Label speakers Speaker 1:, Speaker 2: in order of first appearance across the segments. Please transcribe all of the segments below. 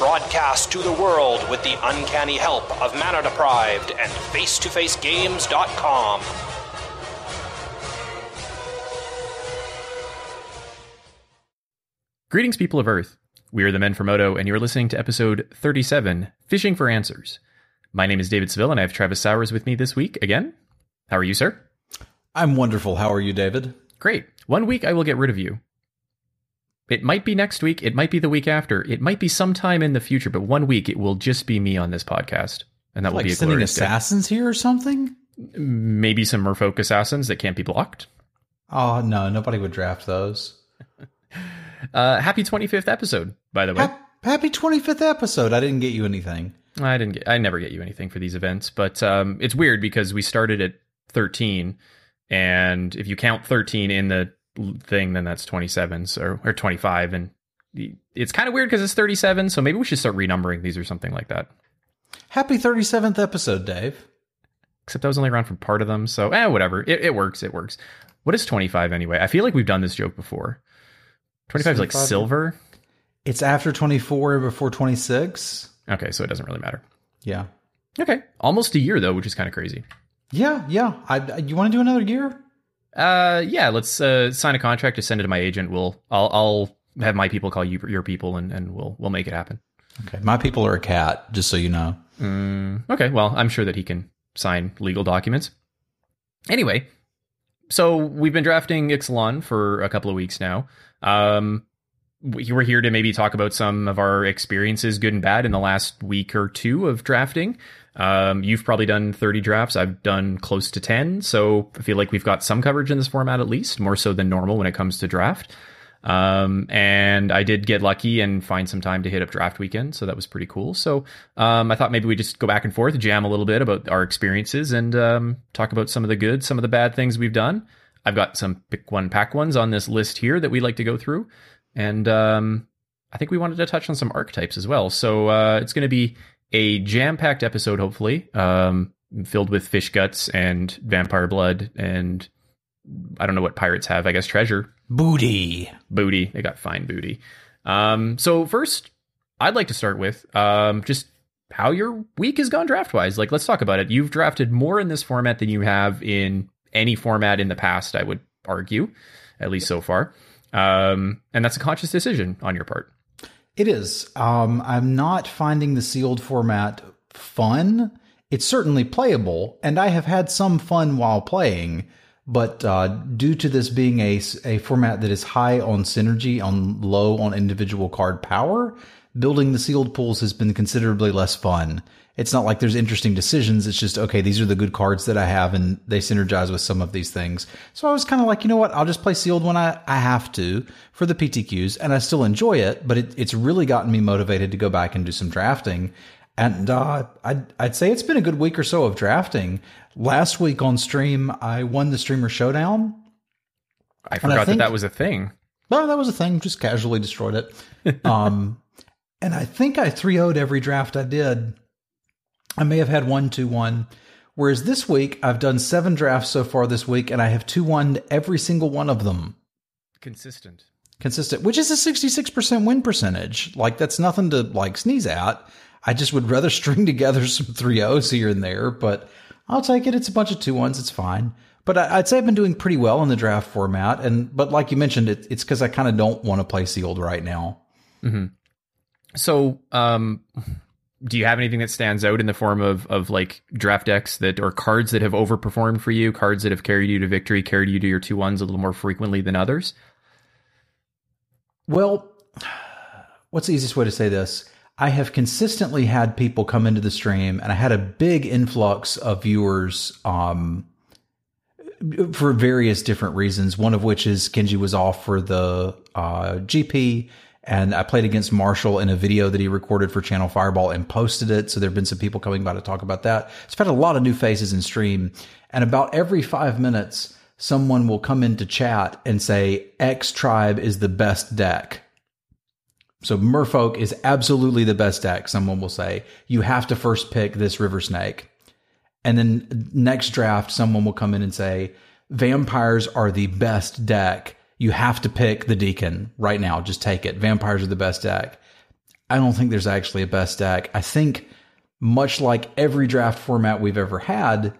Speaker 1: Broadcast to the world with the uncanny help of Mana Deprived and FaceToFaceGames.com.
Speaker 2: Greetings, people of Earth. We are the Men from Modo, and you're listening to episode 37 Fishing for Answers. My name is David Seville, and I have Travis Sowers with me this week again. How are you, sir?
Speaker 3: I'm wonderful. How are you, David?
Speaker 2: Great. One week I will get rid of you. It might be next week. It might be the week after. It might be sometime in the future, but one week it will just be me on this podcast. And that will
Speaker 3: like
Speaker 2: be a
Speaker 3: sending
Speaker 2: glorious day.
Speaker 3: assassins here or something?
Speaker 2: Maybe some merfolk assassins that can't be blocked.
Speaker 3: Oh no, nobody would draft those.
Speaker 2: Uh, happy 25th episode, by the way.
Speaker 3: Hap- Happy 25th episode. I didn't get you anything.
Speaker 2: I didn't get. I never get you anything for these events, but um, it's weird because we started at 13, and if you count 13 in the thing, then that's 27, so or 25, and it's kind of weird because it's 37. So maybe we should start renumbering these or something like that.
Speaker 3: Happy 37th episode, Dave.
Speaker 2: Except I was only around for part of them, so eh, whatever. It, it works. It works. What is 25 anyway? I feel like we've done this joke before. 25 is like silver.
Speaker 3: It's after 24 before 26.
Speaker 2: Okay, so it doesn't really matter.
Speaker 3: Yeah.
Speaker 2: Okay, almost a year though, which is kind of crazy.
Speaker 3: Yeah, yeah. I, I- you want to do another year?
Speaker 2: Uh, yeah, let's uh, sign a contract to send it to my agent. We'll, I'll, I'll have my people call you your people, and, and we'll, we'll make it happen.
Speaker 3: Okay. My people are a cat, just so you know.
Speaker 2: Mm, okay, well, I'm sure that he can sign legal documents. Anyway, so we've been drafting Ixalan for a couple of weeks now. Um, we we're here to maybe talk about some of our experiences, good and bad, in the last week or two of drafting. Um, you've probably done 30 drafts. I've done close to 10. So I feel like we've got some coverage in this format at least, more so than normal when it comes to draft. Um, and I did get lucky and find some time to hit up draft weekend. So that was pretty cool. So, um, I thought maybe we just go back and forth, jam a little bit about our experiences and, um, talk about some of the good, some of the bad things we've done. I've got some pick one, pack ones on this list here that we like to go through. And, um, I think we wanted to touch on some archetypes as well. So, uh, it's going to be a jam packed episode, hopefully, um, filled with fish guts and vampire blood and I don't know what pirates have. I guess treasure
Speaker 3: Booty.
Speaker 2: booty. They got fine booty. Um, so first, I'd like to start with um, just how your week has gone draft wise. Like, let's talk about it. You've drafted more in this format than you have in any format in the past. I would argue, at least so far. Um, and that's a conscious decision on your part.
Speaker 3: It is. Um, I'm not finding the sealed format fun. It's certainly playable, and I have had some fun while playing. But uh, due to this being a, a format that is high on synergy, on low on individual card power, building the sealed pools has been considerably less fun. It's not like there's interesting decisions. It's just, okay, these are the good cards that I have, and they synergize with some of these things. So I was kind of like, you know what? I'll just play sealed when I, I have to for the PTQs, and I still enjoy it, but it, it's really gotten me motivated to go back and do some drafting. And uh, I'd, I'd say it's been a good week or so of drafting. Last week on stream, I won the Streamer Showdown.
Speaker 2: I
Speaker 3: I
Speaker 2: forgot
Speaker 3: think-
Speaker 2: that that was a thing.
Speaker 3: Well, that was a thing. Just casually destroyed it. Um, and I think I 3 0'd every draft I did. I may have had one 2 1. Whereas this week, I've done seven drafts so far this week, and I have 2 1 every single one of them.
Speaker 2: Consistent.
Speaker 3: Consistent, which is a 66% win percentage. Like, that's nothing to like sneeze at. I just would rather string together some 3 O's here and there, but I'll take it. It's a bunch of two ones. It's fine. But I, I'd say I've been doing pretty well in the draft format. And, but like you mentioned, it, it's because I kind of don't want to play sealed right now.
Speaker 2: So, um, do you have anything that stands out in the form of of like draft decks that or cards that have overperformed for you, cards that have carried you to victory, carried you to your two ones a little more frequently than others?
Speaker 3: Well, what's the easiest way to say this? I have consistently had people come into the stream, and I had a big influx of viewers um, for various different reasons. One of which is Kenji was off for the uh, GP, and I played against Marshall in a video that he recorded for Channel Fireball and posted it. So there have been some people coming by to talk about that. I've had a lot of new faces in stream, and about every five minutes, someone will come into chat and say X tribe is the best deck. So Merfolk is absolutely the best deck. Someone will say you have to first pick this River Sneak, and then next draft, someone will come in and say vampires are the best deck you have to pick the Deacon right now. Just take it. Vampires are the best deck. I don't think there's actually a best deck. I think, much like every draft format we've ever had,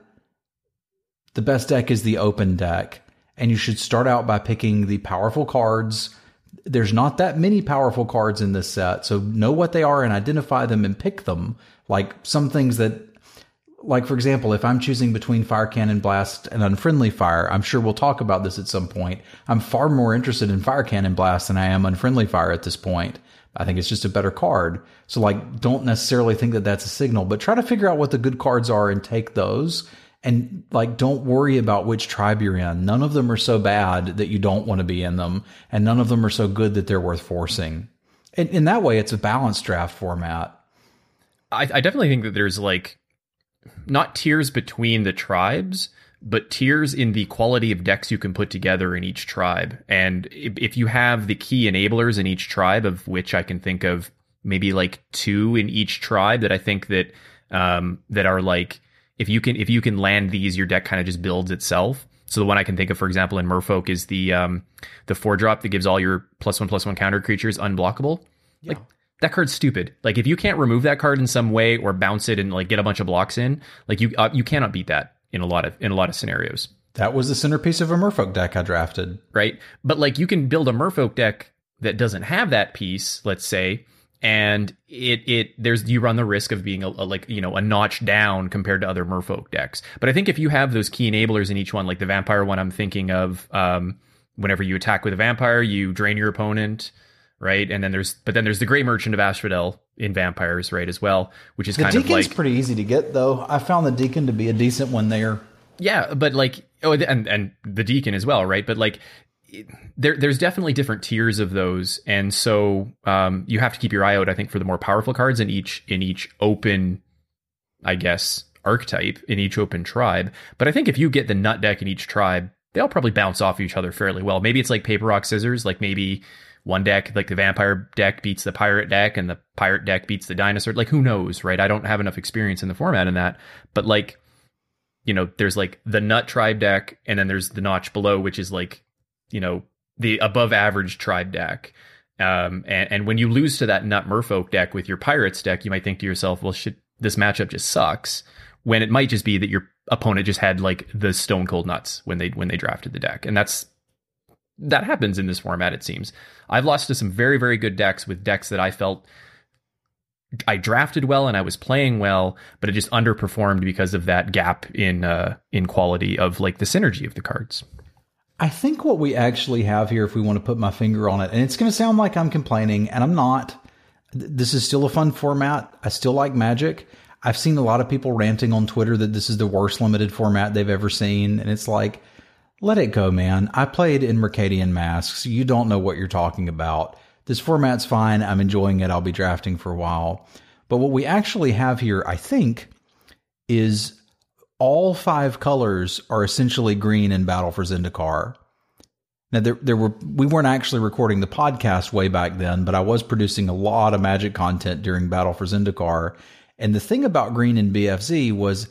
Speaker 3: the best deck is the open deck. And you should start out by picking the powerful cards. There's not that many powerful cards in this set, so know what they are and identify them and pick them. Like some things that like for example, if I'm choosing between fire cannon blast and unfriendly fire, I'm sure we'll talk about this at some point. I'm far more interested in fire cannon blast than I am unfriendly fire at this point. I think it's just a better card. So like, don't necessarily think that that's a signal, but try to figure out what the good cards are and take those. And like, don't worry about which tribe you're in. None of them are so bad that you don't want to be in them, and none of them are so good that they're worth forcing. And in that way, it's a balanced draft format.
Speaker 2: I, I definitely think that there's like not tiers between the tribes, but tiers in the quality of decks you can put together in each tribe. And if you have the key enablers in each tribe, of which I can think of maybe like two in each tribe, that I think that um, that are like if you can if you can land these, your deck kind of just builds itself. So the one I can think of, for example, in Merfolk is the um, the four drop that gives all your plus one plus one counter creatures unblockable. Yeah. Like that card's stupid. Like if you can't remove that card in some way or bounce it and like get a bunch of blocks in, like you uh, you cannot beat that in a lot of in a lot of scenarios.
Speaker 3: That was the centerpiece of a Merfolk deck I drafted.
Speaker 2: Right? But like you can build a Merfolk deck that doesn't have that piece, let's say, and it it there's you run the risk of being a, a, like you know a notch down compared to other Merfolk decks. But I think if you have those key enablers in each one, like the vampire one, I'm thinking of um, whenever you attack with a vampire, you drain your opponent right? And then there's but then there's the Gray Merchant of Asphodel in Vampires, right, as well, which is
Speaker 3: the
Speaker 2: kind
Speaker 3: Deacon's
Speaker 2: of like
Speaker 3: pretty easy to get though. I found the Deacon to be a decent one there.
Speaker 2: Yeah, but like oh, and and the Deacon as well, right? But like there there's definitely different tiers of those, and so um, you have to keep your eye out, I think, for the more powerful cards in each in each open, I guess, archetype in each open tribe. But I think if you get the nut deck in each tribe, they all probably bounce off each other fairly well. Maybe it's like paper rock scissors, like maybe one deck, like the vampire deck beats the pirate deck and the pirate deck beats the dinosaur. Like who knows, right? I don't have enough experience in the format in that. But like, you know, there's like the nut tribe deck and then there's the notch below, which is like, you know, the above average tribe deck. Um, and, and when you lose to that nut merfolk deck with your pirates deck, you might think to yourself, well, shit, this matchup just sucks. When it might just be that your opponent just had like the stone cold nuts when they when they drafted the deck. And that's that happens in this format, it seems. I've lost to some very, very good decks with decks that I felt I drafted well and I was playing well, but it just underperformed because of that gap in uh, in quality of like the synergy of the cards.
Speaker 3: I think what we actually have here, if we want to put my finger on it, and it's going to sound like I'm complaining, and I'm not. This is still a fun format. I still like Magic. I've seen a lot of people ranting on Twitter that this is the worst limited format they've ever seen, and it's like let it go, man. I played in Mercadian Masques. You don't know what you're talking about. This format's fine. I'm enjoying it. I'll be drafting for a while. But what we actually have here, I think, is all five colors are essentially green in Battle for Zendikar. Now there, there were we weren't actually recording the podcast way back then, but I was producing a lot of Magic content during Battle for Zendikar. And the thing about green in BFZ was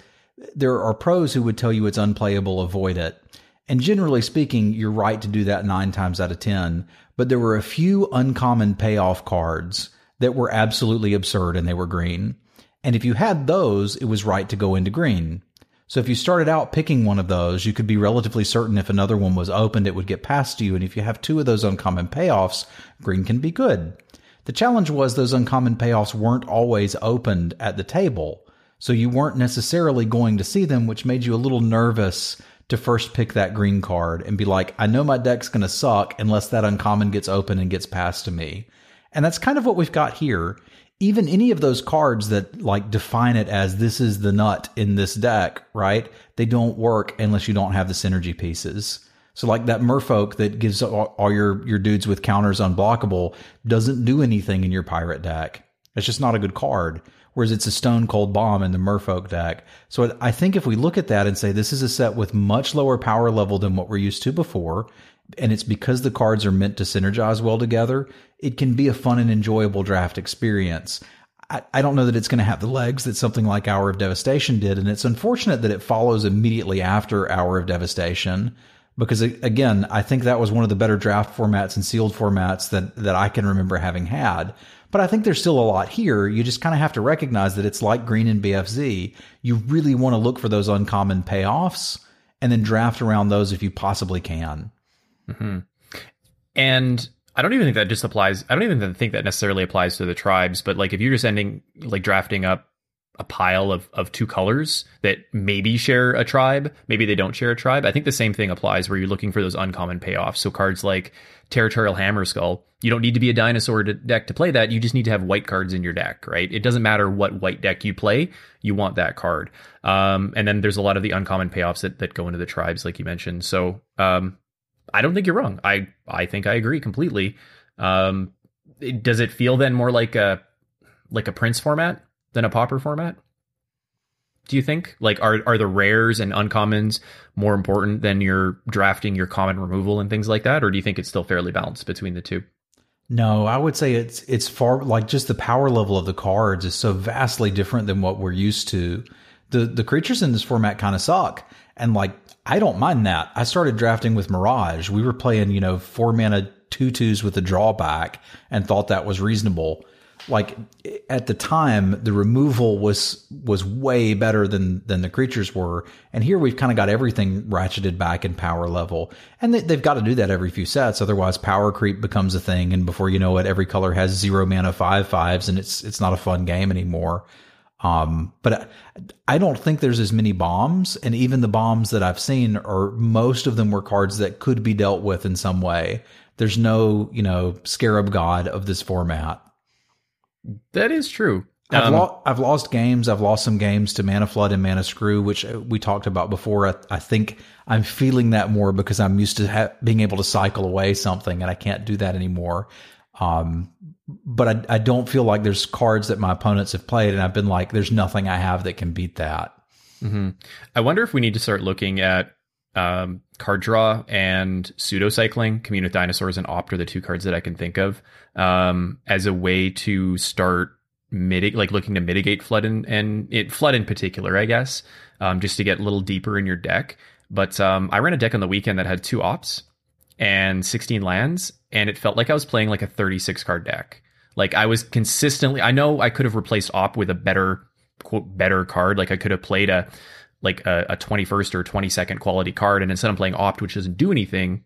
Speaker 3: there are pros who would tell you it's unplayable, avoid it. And generally speaking, you're right to do that nine times out of 10. But there were a few uncommon payoff cards that were absolutely absurd and they were green. And if you had those, it was right to go into green. So if you started out picking one of those, you could be relatively certain if another one was opened, it would get past you. And if you have two of those uncommon payoffs, green can be good. The challenge was those uncommon payoffs weren't always opened at the table. So you weren't necessarily going to see them, which made you a little nervous to first pick that green card and be like, I know my deck's going to suck unless that uncommon gets open and gets passed to me. And that's kind of what we've got here. Even any of those cards that like define it as this is the nut in this deck, right? They don't work unless you don't have the synergy pieces. So like that Merfolk that gives all, all your your dudes with counters unblockable doesn't do anything in your pirate deck. It's just not a good card. Whereas it's a Stone Cold Bomb in the Merfolk deck. So I think if we look at that and say this is a set with much lower power level than what we're used to before, and it's because the cards are meant to synergize well together, it can be a fun and enjoyable draft experience. I, I don't know that it's going to have the legs that something like Hour of Devastation did, and it's unfortunate that it follows immediately after Hour of Devastation because again, I think that was one of the better draft formats and sealed formats that that I can remember having had. But I think there's still a lot here. You just kind of have to recognize that it's like green and BFZ. You really want to look for those uncommon payoffs and then draft around those if you possibly can.
Speaker 2: Mm-hmm. And I don't even think that just applies. I don't even think that necessarily applies to the tribes. But like if you're just ending like drafting up a pile of, of two colors that maybe share a tribe, maybe they don't share a tribe. I think the same thing applies where you're looking for those uncommon payoffs. So cards like Territorial Hammer Skull, you don't need to be a dinosaur to deck to play that. You just need to have white cards in your deck, right? It doesn't matter what white deck you play, you want that card. Um, and then there's a lot of the uncommon payoffs that, that go into the tribes, like you mentioned. So um, I don't think you're wrong. I I think I agree completely. Um, it, does it feel then more like a like a Prince format than a pauper format? Do you think like are are the rares and uncommons more important than your drafting your common removal and things like that, or do you think it's still fairly balanced between the two?
Speaker 3: No, I would say it's it's far like just the power level of the cards is so vastly different than what we're used to. The the creatures in this format kind of suck. And like I don't mind that. I started drafting with Mirage. We were playing, you know, four mana two twos with a drawback and thought that was reasonable. Like at the time, the removal was was way better than than the creatures were, and here we've kind of got everything ratcheted back in power level, and they, they've got to do that every few sets, otherwise power creep becomes a thing, and before you know it, every color has zero mana five fives, and it's it's not a fun game anymore. Um, but I don't think there's as many bombs, and even the bombs that I've seen are most of them were cards that could be dealt with in some way. There's no, you know, scarab god of this format.
Speaker 2: That is true.
Speaker 3: I've, um, lo- I've lost games. I've lost some games to Mana Flood and Mana Screw, which we talked about before. I, I think I'm feeling that more because I'm used to ha- being able to cycle away something, and I can't do that anymore. Um, but I, I don't feel like there's cards that my opponents have played, and I've been like, there's nothing I have that can beat that.
Speaker 2: Mm-hmm. I wonder if we need to start looking at um, card draw and pseudo cycling, commune with dinosaurs, and opt are the two cards that I can think of um, as a way to start mitigate, like looking to mitigate flood and, and it flood in particular, I guess, um, just to get a little deeper in your deck. But um, I ran a deck on the weekend that had two ops and 16 lands, and it felt like I was playing like a 36 card deck. Like I was consistently, I know I could have replaced op with a better quote better card. Like I could have played a like a, a 21st or 22nd quality card, and instead I'm playing opt, which doesn't do anything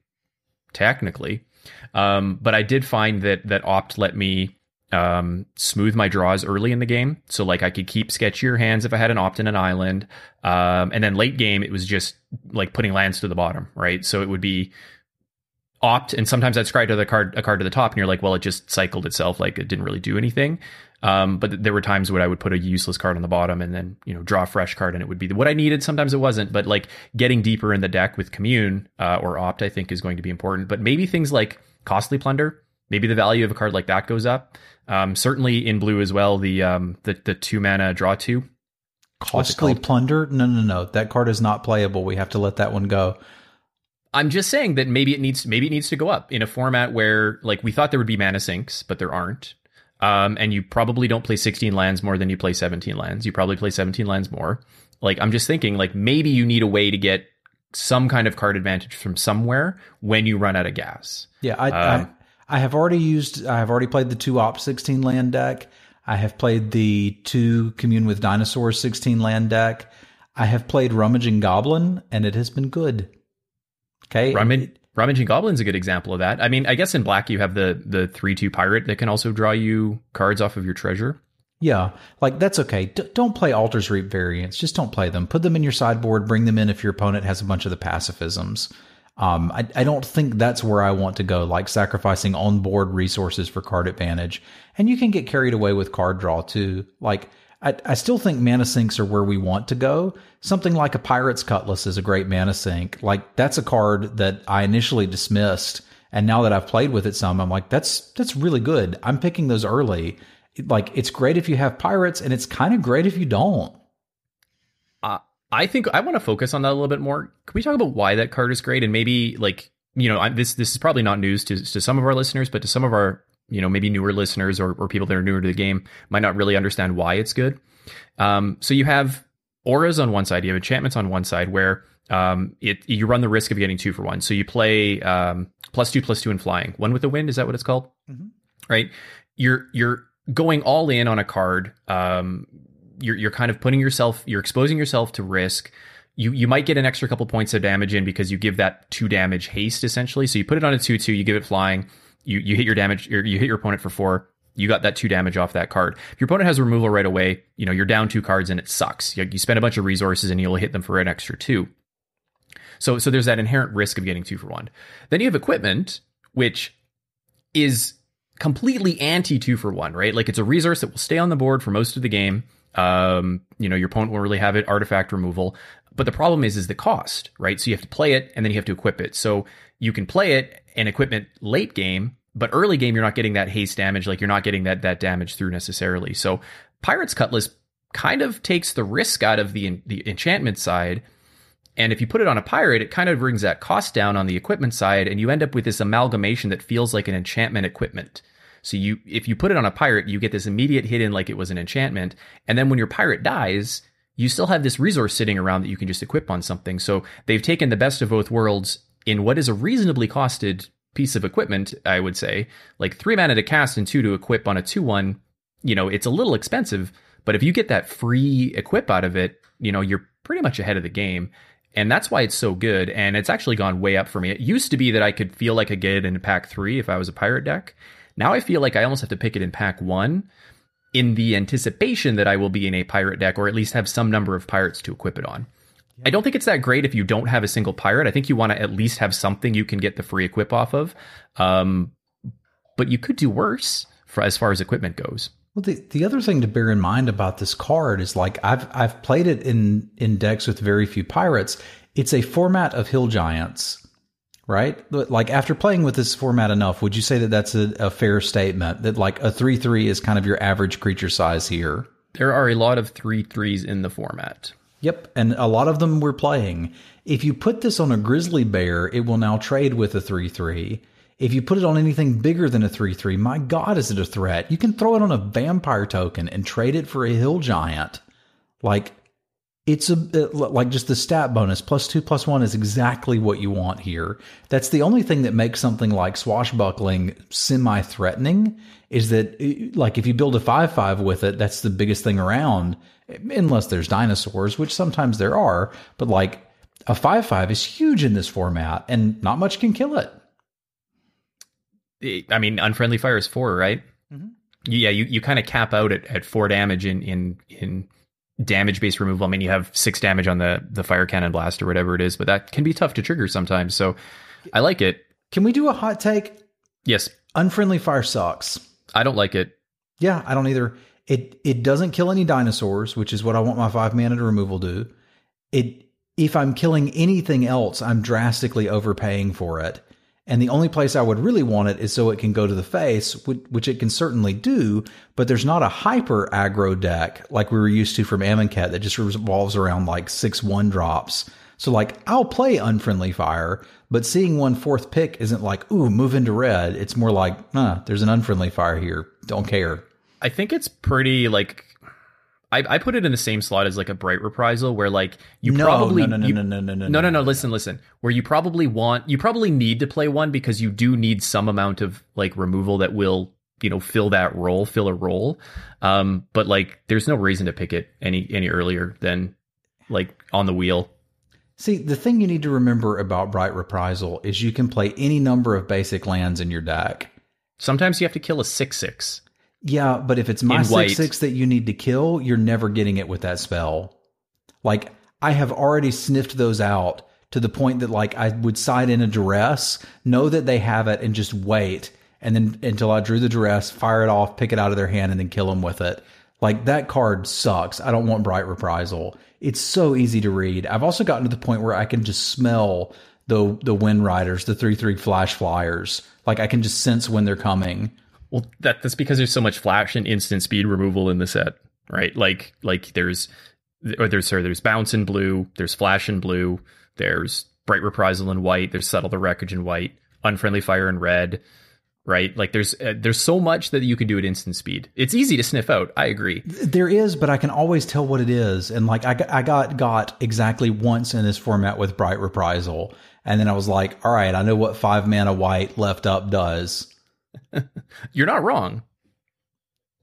Speaker 2: technically. Um, but I did find that that opt let me um, smooth my draws early in the game. So like I could keep sketchier hands if I had an opt in an island. Um, and then late game, it was just like putting lands to the bottom, right? So it would be opt, and sometimes I'd scry to the card a card to the top, and you're like, well, it just cycled itself, like it didn't really do anything. Um, but there were times when I would put a useless card on the bottom and then you know draw a fresh card, and it would be what I needed. Sometimes it wasn't, but like getting deeper in the deck with commune uh, or opt, I think is going to be important. But maybe things like costly plunder, maybe the value of a card like that goes up. Um, certainly in blue as well, the um, the the two mana draw two.
Speaker 3: Costly plunder? No, no, no. That card is not playable. We have to let that one go.
Speaker 2: I'm just saying that maybe it needs maybe it needs to go up in a format where like we thought there would be mana sinks, but there aren't. Um, and you probably don't play 16 lands more than you play 17 lands. You probably play 17 lands more. Like I'm just thinking like maybe you need a way to get some kind of card advantage from somewhere when you run out of gas.
Speaker 3: Yeah, I um, I, I have already used I have already played the two op 16 land deck. I have played the two commune with dinosaurs 16 land deck. I have played rummaging goblin and it has been good. Okay.
Speaker 2: Rummage, Rummaging Goblin's a good example of that. I mean, I guess in black you have the the three two pirate that can also draw you cards off of your treasure.
Speaker 3: Yeah, like that's okay. D- don't play Altar's Reap variants. Just don't play them. Put them in your sideboard. Bring them in if your opponent has a bunch of the pacifisms. Um, I, I don't think that's where I want to go, like sacrificing on board resources for card advantage. And you can get carried away with card draw too. Like I, still think mana sinks are where we want to go. Something like a Pirate's Cutlass is a great mana sink. Like that's a card that I initially dismissed, and now that I've played with it some, I'm like, that's that's really good. I'm picking those early. Like it's great if you have pirates, and it's kind of great if you don't.
Speaker 2: Uh, I think I want to focus on that a little bit more. Can we talk about why that card is great, and maybe like you know, I, this this is probably not news to to some of our listeners, but to some of our you know maybe newer listeners or, or people that are newer to the game might not really understand why it's good. Um, so you have auras on one side, you have enchantments on one side, where um, it you run the risk of getting two for one. So you play um, plus two plus two in flying, one with the wind. Is that what it's called? Mm-hmm. Right. You're you're going all in on a card. Um, you're you're kind of putting yourself, you're exposing yourself to risk. You you might get an extra couple points of damage in because you give that two damage haste essentially. So you put it on a two two, you give it flying you you hit your damage you hit your opponent for four you got that two damage off that card. If your opponent has removal right away, you know, you're down two cards and it sucks. You, you, spend a bunch of resources and you'll hit them for an extra two. So, so there's that inherent risk of getting two for one. Then you have equipment, which is completely anti two for one, right? Like it's a resource that will stay on the board for most of the game. Um, you know, your opponent will really have it artifact removal. But the problem is, is the cost, right? So you have to play it and then you have to equip it. So you can play it and equipment late game, but early game you're not getting that haste damage, like you're not getting that that damage through necessarily. So Pirate's Cutlass kind of takes the risk out of the the enchantment side. And if you put it on a pirate, it kind of brings that cost down on the equipment side, and you end up with this amalgamation that feels like an enchantment equipment. So you, if you put it on a pirate, you get this immediate hit in like it was an enchantment, and then when your pirate dies, you still have this resource sitting around that you can just equip on something. So they've taken the best of both worlds in what is a reasonably costed piece of equipment, I would say. Like three mana to cast and two to equip on a 2 1, you know, it's a little expensive, but if you get that free equip out of it, you know, you're pretty much ahead of the game. And that's why it's so good. And it's actually gone way up for me. It used to be that I could feel like I get it in pack three if I was a pirate deck. Now I feel like I almost have to pick it in pack one in the anticipation that I will be in a pirate deck or at least have some number of pirates to equip it on. I don't think it's that great if you don't have a single pirate. I think you want to at least have something you can get the free equip off of. Um, but you could do worse for as far as equipment goes.
Speaker 3: Well, the, the other thing to bear in mind about this card is like I've I've played it in in decks with very few pirates. It's a format of hill giants, right? Like after playing with this format enough, would you say that that's a, a fair statement? That like a three three is kind of your average creature size here.
Speaker 2: There are a lot of three threes in the format.
Speaker 3: Yep, and a lot of them we're playing. If you put this on a grizzly bear, it will now trade with a 3 3. If you put it on anything bigger than a 3 3, my god, is it a threat? You can throw it on a vampire token and trade it for a hill giant. Like, it's a uh, like just the stat bonus plus two plus one is exactly what you want here. That's the only thing that makes something like swashbuckling semi threatening is that uh, like if you build a five five with it, that's the biggest thing around unless there's dinosaurs, which sometimes there are. But like a five five is huge in this format, and not much can kill it.
Speaker 2: I mean, unfriendly fire is four, right? Mm-hmm. Yeah, you, you kind of cap out at, at four damage in in in damage based removal. I mean, you have six damage on the the fire cannon blast or whatever it is, but that can be tough to trigger sometimes. So I like it.
Speaker 3: Can we do a hot take?
Speaker 2: Yes.
Speaker 3: Unfriendly fire sucks.
Speaker 2: I don't like it.
Speaker 3: Yeah, I don't either. It it doesn't kill any dinosaurs, which is what I want my five mana to removal do. It if I'm killing anything else, I'm drastically overpaying for it. And the only place I would really want it is so it can go to the face, which it can certainly do, but there's not a hyper aggro deck like we were used to from Amonkhet that just revolves around like six one drops. So like I'll play Unfriendly Fire, but seeing one fourth pick isn't like, ooh, move into red. It's more like, nah, there's an Unfriendly Fire here. Don't care.
Speaker 2: I think it's pretty like I, I put it in the same slot as like a bright reprisal where like you
Speaker 3: no,
Speaker 2: probably
Speaker 3: no no no,
Speaker 2: you,
Speaker 3: no no no no
Speaker 2: no no no listen listen where you probably want you probably need to play one because you do need some amount of like removal that will you know fill that role fill a role um but like there's no reason to pick it any any earlier than like on the wheel
Speaker 3: See, the thing you need to remember about Bright Reprisal is you can play any number of basic lands in your deck.
Speaker 2: Sometimes you have to kill a 6 6.
Speaker 3: Yeah, but if it's my six six that you need to kill, you're never getting it with that spell. Like I have already sniffed those out to the point that like I would side in a duress, know that they have it, and just wait, and then until I drew the duress, fire it off, pick it out of their hand, and then kill them with it. Like that card sucks. I don't want Bright Reprisal. It's so easy to read. I've also gotten to the point where I can just smell the the Wind Striders, the three three flash flyers. Like I can just sense when they're coming.
Speaker 2: Well, that that's because there's so much flash and instant speed removal in the set, right? Like like there's or there's sorry, there's bounce in blue, there's flash in blue, there's bright reprisal in white, there's settle the wreckage in white, unfriendly fire in red, right? Like there's uh, there's so much that you can do at instant speed. It's easy to sniff out. I agree.
Speaker 3: There is, but I can always tell what it is. And like I I got got exactly once in this format with bright reprisal, and then I was like, all right, I know what five mana white left up does.
Speaker 2: You're not wrong.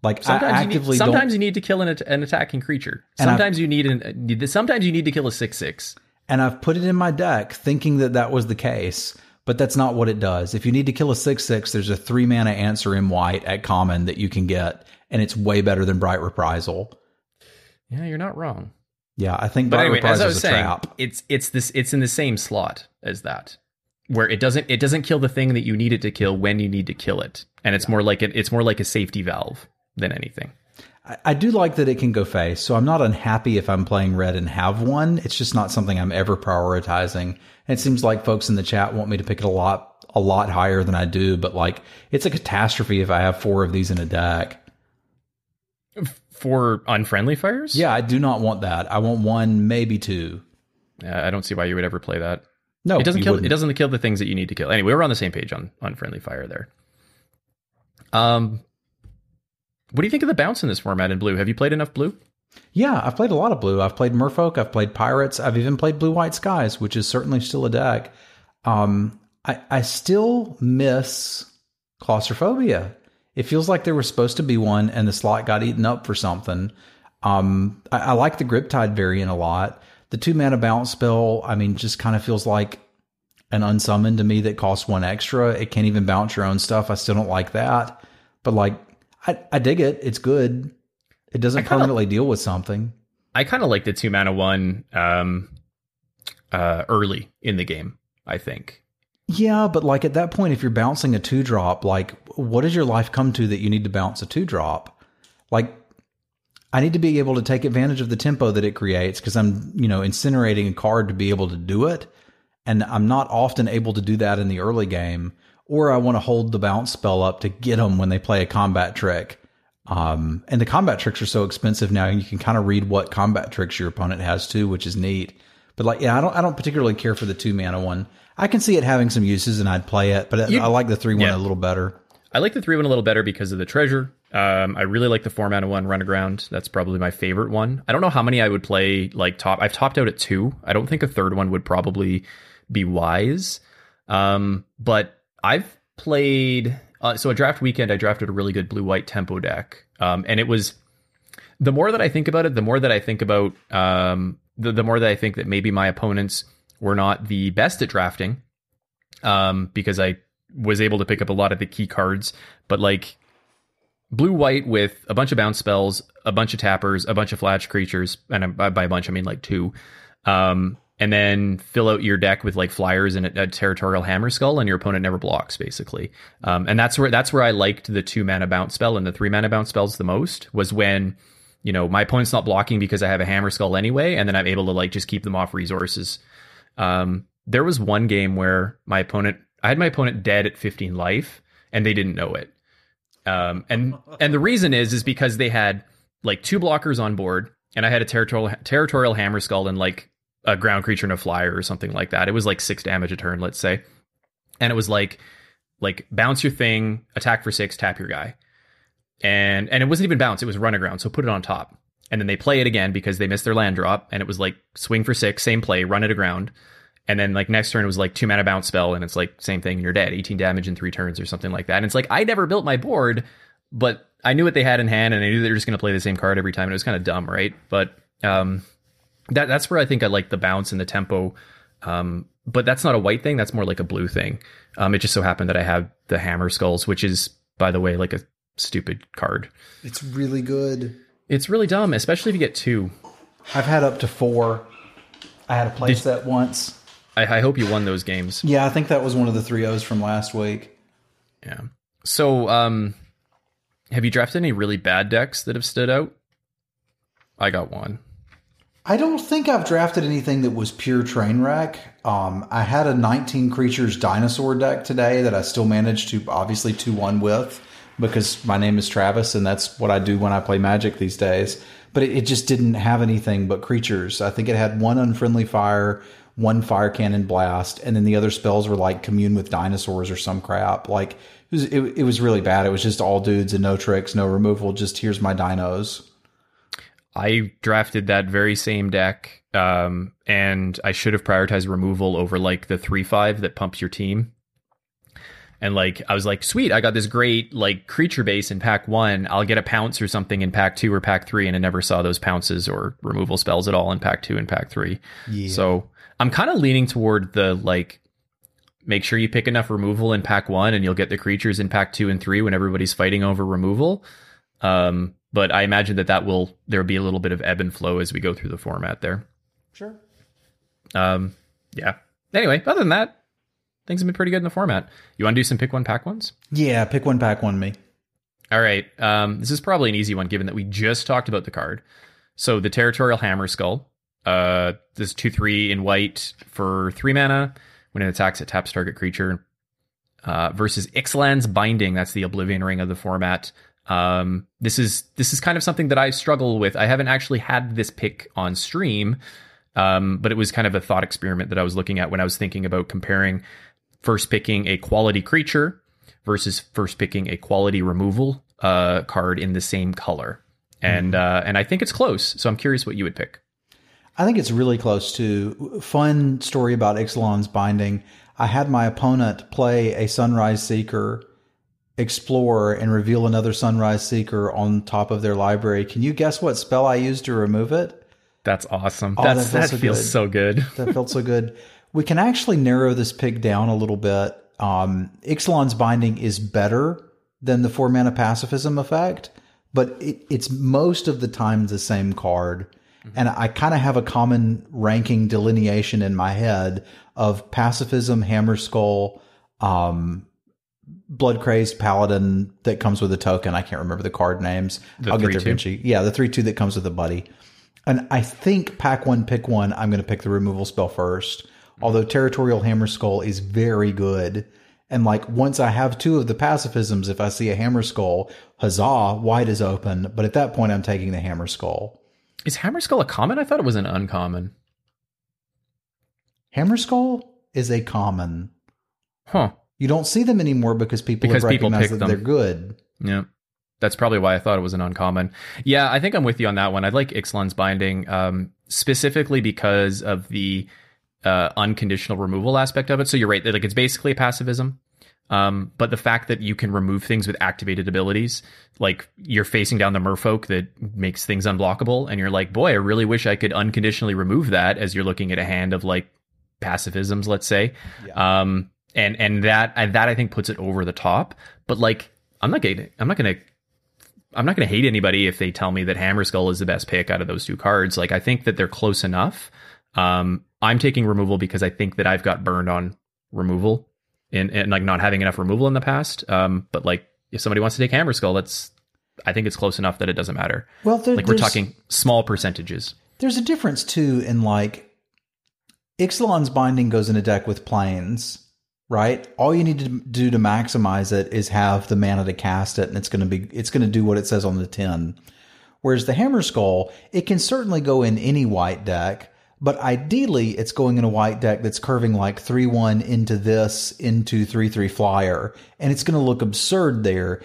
Speaker 3: Like
Speaker 2: sometimes
Speaker 3: I
Speaker 2: you need, sometimes you need to kill an, an attacking creature.
Speaker 3: I've-
Speaker 2: Sometimes you need an uh, sometimes you need to kill a six six.
Speaker 3: and I've put it in my deck thinking that that was the case, but that's not what it does. If you need to kill a six six, there's a three mana answer in white at common that you can get, and it's way better than bright reprisal.
Speaker 2: Yeah, you're not wrong.
Speaker 3: Yeah, I think
Speaker 2: But
Speaker 3: bright
Speaker 2: anyway, as
Speaker 3: reprisal
Speaker 2: I
Speaker 3: is
Speaker 2: was
Speaker 3: a
Speaker 2: saying,
Speaker 3: trap.
Speaker 2: it's it's this it's in the same slot as that, where it doesn't it doesn't kill the thing that you need it to kill when you need to kill it, and it's more like it, it's more like a safety valve than anything.
Speaker 3: I, I do like that it can go face, so I'm not unhappy if I'm playing red and have one. It's just not something I'm ever prioritizing. And it seems like folks in the chat want me to pick it a lot, a lot higher than I do. But like, it's a catastrophe if I have four of these in a deck.
Speaker 2: For unfriendly fires,
Speaker 3: Yeah, I do not want that. I want one, maybe two.
Speaker 2: Uh, I don't see why you would ever play that.
Speaker 3: No,
Speaker 2: it doesn't kill.
Speaker 3: wouldn't.
Speaker 2: It doesn't kill the things that you need to kill. Anyway, we're on the same page on on friendly fire there. Um, what do you think of the bounce in this format in blue? Have you played enough blue?
Speaker 3: Yeah, I've played a lot of blue. I've played Merfolk. I've played Pirates. I've even played Blue White Skies, which is certainly still a deck. Um, I, I still miss claustrophobia. It feels like there was supposed to be one, and the slot got eaten up for something. Um, I, I like the Griptide variant a lot. The two mana bounce spell, I mean, just kind of feels like an unsummon to me that costs one extra. It can't even bounce your own stuff. I still don't like that. But like, I, I dig it. It's good. It doesn't
Speaker 2: kinda-
Speaker 3: permanently deal with something.
Speaker 2: I kind of like the two mana one um, uh, early in the game. I think.
Speaker 3: Yeah, but like at that point, if you're bouncing a two drop, like what does your life come to that you need to bounce a two drop? Like, I need to be able to take advantage of the tempo that it creates because I'm, you know, incinerating a card to be able to do it. And I'm not often able to do that in the early game. Or I want to hold the bounce spell up to get them when they play a combat trick. Um, and the combat tricks are so expensive now, you can kind of read what combat tricks your opponent has too, which is neat. But like, yeah, I don't, I don't particularly care for the two mana one. I can see it having some uses, and I'd play it, but
Speaker 2: You-
Speaker 3: I like the three one
Speaker 2: yeah.
Speaker 3: a little better.
Speaker 2: I like the three one a little better because of the treasure. Um, I really like the four mana one run aground. That's probably my favorite one. I don't know how many I would play like top. I've topped out at two. I don't think a third one would probably be wise. Um, but I've played. Uh, so a draft weekend, I drafted a really good blue white tempo deck, um, and it was the more that I think about it, the more that I think about um, the the more that I think that maybe my opponents were not the best at drafting, um, because I was able to pick up a lot of the key cards, but like blue white with a bunch of bounce spells, a bunch of tappers, a bunch of flash creatures, and by a bunch I mean like two. Um, and then fill out your deck with like flyers and a, a territorial hammer skull, and your opponent never blocks basically. Um, and that's where that's where I liked the two mana bounce spell and the three mana bounce spells the most was when you know my opponent's not blocking because I have a hammer skull anyway, and then I'm able to like just keep them off resources. Um, there was one game where my opponent, I had my opponent dead at 15 life, and they didn't know it. Um, and and the reason is is because they had like two blockers on board, and I had a territorial territorial hammer skull and like a ground creature and a flyer or something like that. It was like six damage a turn, let's say, and it was like like bounce your thing, attack for six, tap your guy, and and it wasn't even bounce; it was run aground. So put it on top, and then they play it again because they missed their land drop, and it was like swing for six, same play, run it aground. And then like next turn it was like two mana bounce spell, and it's like same thing, and you're dead, 18 damage in three turns or something like that. And it's like I never built my board, but I knew what they had in hand, and I knew they were just going to play the same card every time. And it was kind of dumb, right? But um, that that's where I think I like the bounce and the tempo. Um, but that's not a white thing. That's more like a blue thing. Um, it just so happened that I have the hammer skulls, which is, by the way, like a stupid card.
Speaker 3: It's really good.
Speaker 2: It's really dumb, especially if you get two.
Speaker 3: I've had up to four. I had a
Speaker 2: Did-
Speaker 3: set once.
Speaker 2: I, I hope you won those games.
Speaker 3: Yeah, I think that was one of the three O's from last week.
Speaker 2: Yeah. So, um, have you drafted any really bad decks that have stood out? I got one.
Speaker 3: I don't think I've drafted anything that was pure train wreck. Um, I had a 19 creatures dinosaur deck today that I still managed to obviously 2 1 with because my name is Travis and that's what I do when I play Magic these days. But it, it just didn't have anything but creatures. I think it had one unfriendly fire, one fire cannon blast, and then the other spells were like commune with dinosaurs or some crap. Like it was, it, it was really bad. It was just all dudes and no tricks, no removal. Just here's my dinos.
Speaker 2: I drafted that very same deck, um, and I should have prioritized removal over like the three five that pumps your team. And like I was like, sweet, I got this great like creature base in pack one. I'll get a pounce or something in pack two or pack three, and I never saw those pounces or removal spells at all in pack two and pack three.
Speaker 3: Yeah.
Speaker 2: So I'm kind of leaning toward the like make sure you pick enough removal in pack one and you'll get the creatures in pack two and three when everybody's fighting over removal. Um, but I imagine that that will there'll be a little bit of ebb and flow as we go through the format there.
Speaker 3: Sure.
Speaker 2: Um, yeah. Anyway, other than that, things have been pretty good in the format. You want to do some pick one pack ones?
Speaker 3: Yeah, pick one, pack one, me.
Speaker 2: All right. Um, this is probably an easy one given that we just talked about the card. So the territorial hammer skull. Uh, this two three in white for three mana. When it attacks, it taps target creature. Uh, versus Ixalan's binding. That's the Oblivion ring of the format. Um, this is this is kind of something that I struggle with. I haven't actually had this pick on stream, um, but it was kind of a thought experiment that I was looking at when I was thinking about comparing first picking a quality creature versus first picking a quality removal uh, card in the same color. And uh, and I think it's close. So I'm curious what you would pick.
Speaker 3: I think it's really close to fun story about Ixalan's binding. I had my opponent play a Sunrise Seeker, explore, and reveal another Sunrise Seeker on top of their library. Can you guess what spell I used to remove it?
Speaker 2: That's awesome.
Speaker 3: Oh,
Speaker 2: That's,
Speaker 3: that
Speaker 2: that,
Speaker 3: feels so
Speaker 2: feels
Speaker 3: good.
Speaker 2: so good.
Speaker 3: That felt so good. We can actually narrow this pick down a little bit. Um, Ixalan's binding is better than the four mana pacifism effect, but it, it's most of the time the same card. And I kind of have a common ranking delineation in my head of pacifism, hammer skull, um, blood crazed paladin that comes with a token. I can't remember the card names.
Speaker 2: The
Speaker 3: I'll get there
Speaker 2: 3-2.
Speaker 3: eventually. Yeah, the three two that comes with a buddy. And I think pack one, pick one. I'm going to pick the removal spell first. Although territorial hammer skull is very good. And like once I have two of the pacifisms, if I see a hammer skull, huzzah, white is open. But at that point, I'm taking the hammer skull.
Speaker 2: Is Hammer Skull a common? I thought it was an uncommon.
Speaker 3: Hammer skull is a common.
Speaker 2: Huh.
Speaker 3: You don't see them anymore because people
Speaker 2: Because
Speaker 3: have
Speaker 2: people
Speaker 3: recognized
Speaker 2: pick
Speaker 3: that
Speaker 2: them.
Speaker 3: they're good.
Speaker 2: Yeah. That's probably why I thought it was an uncommon. Yeah, I think I'm with you on that one. I like Ixalan's binding, um, specifically because of the uh, unconditional removal aspect of it. So you're right, like it's basically a pacifism. Um, but the fact that you can remove things with activated abilities, like you're facing down the merfolk that makes things unblockable, and you're like, boy, I really wish I could unconditionally remove that as you're looking at a hand of like pacifisms, let's say. Um, and and that and that I think puts it over the top. But like, I'm not gonna I'm not gonna I'm not gonna hate anybody if they tell me that Hammer Skull is the best pick out of those two cards. Like, I think that they're close enough. Um, I'm taking removal because I think that I've got burned on removal and, and like not having enough removal in the past. Um, but like if somebody wants to take Hammer Skull, that's I think it's close enough that it doesn't matter.
Speaker 3: Well, there,
Speaker 2: Like we're talking small percentages.
Speaker 3: There's a difference too in like Ixalan's binding goes in a deck with planes, right? All you need to do to maximize it is have the mana to cast it, and it's going to be it's going to do what it says on the tin. Whereas the Hammer Skull, it can certainly go in any white deck, but ideally it's going in a white deck that's curving like 3 1 into this, into 3 3 flyer, and it's going to look absurd there.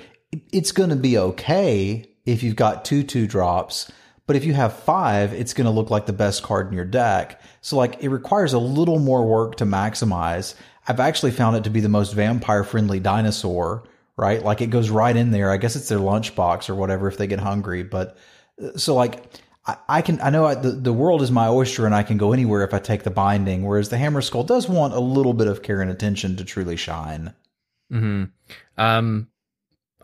Speaker 3: It's going to be okay if you've got two 2 drops, but if you have five, it's going to look like the best card in your deck. So, like, it requires a little more work to maximize. I've actually found it to be the most vampire friendly dinosaur, right? Like, it goes right in there. I guess it's their lunchbox or whatever if they get hungry. But uh, so, like, I, I can, I know I, the, the world is my oyster and I can go anywhere if I take the binding, whereas the Hammer Skull does want a little bit of care and attention to truly shine.
Speaker 2: hmm Um,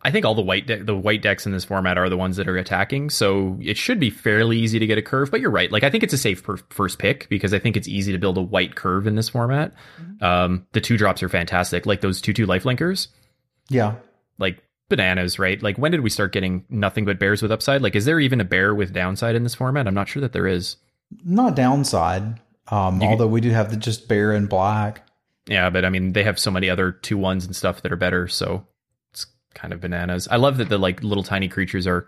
Speaker 2: I think all the white de- the white decks in this format are the ones that are attacking, so it should be fairly easy to get a curve. But you're right; like I think it's a safe per- first pick because I think it's easy to build a white curve in this format. Um, the two drops are fantastic, like those two two life linkers.
Speaker 3: Yeah.
Speaker 2: Like bananas, right? Like when did we start getting nothing but bears with upside? Like is there even a bear with downside in this format? I'm not sure that there is.
Speaker 3: Not downside. Um, although we do have the just bear and black.
Speaker 2: Yeah, but I mean they have so many other two ones and stuff that are better, so it's kind of bananas. I love that the like little tiny creatures are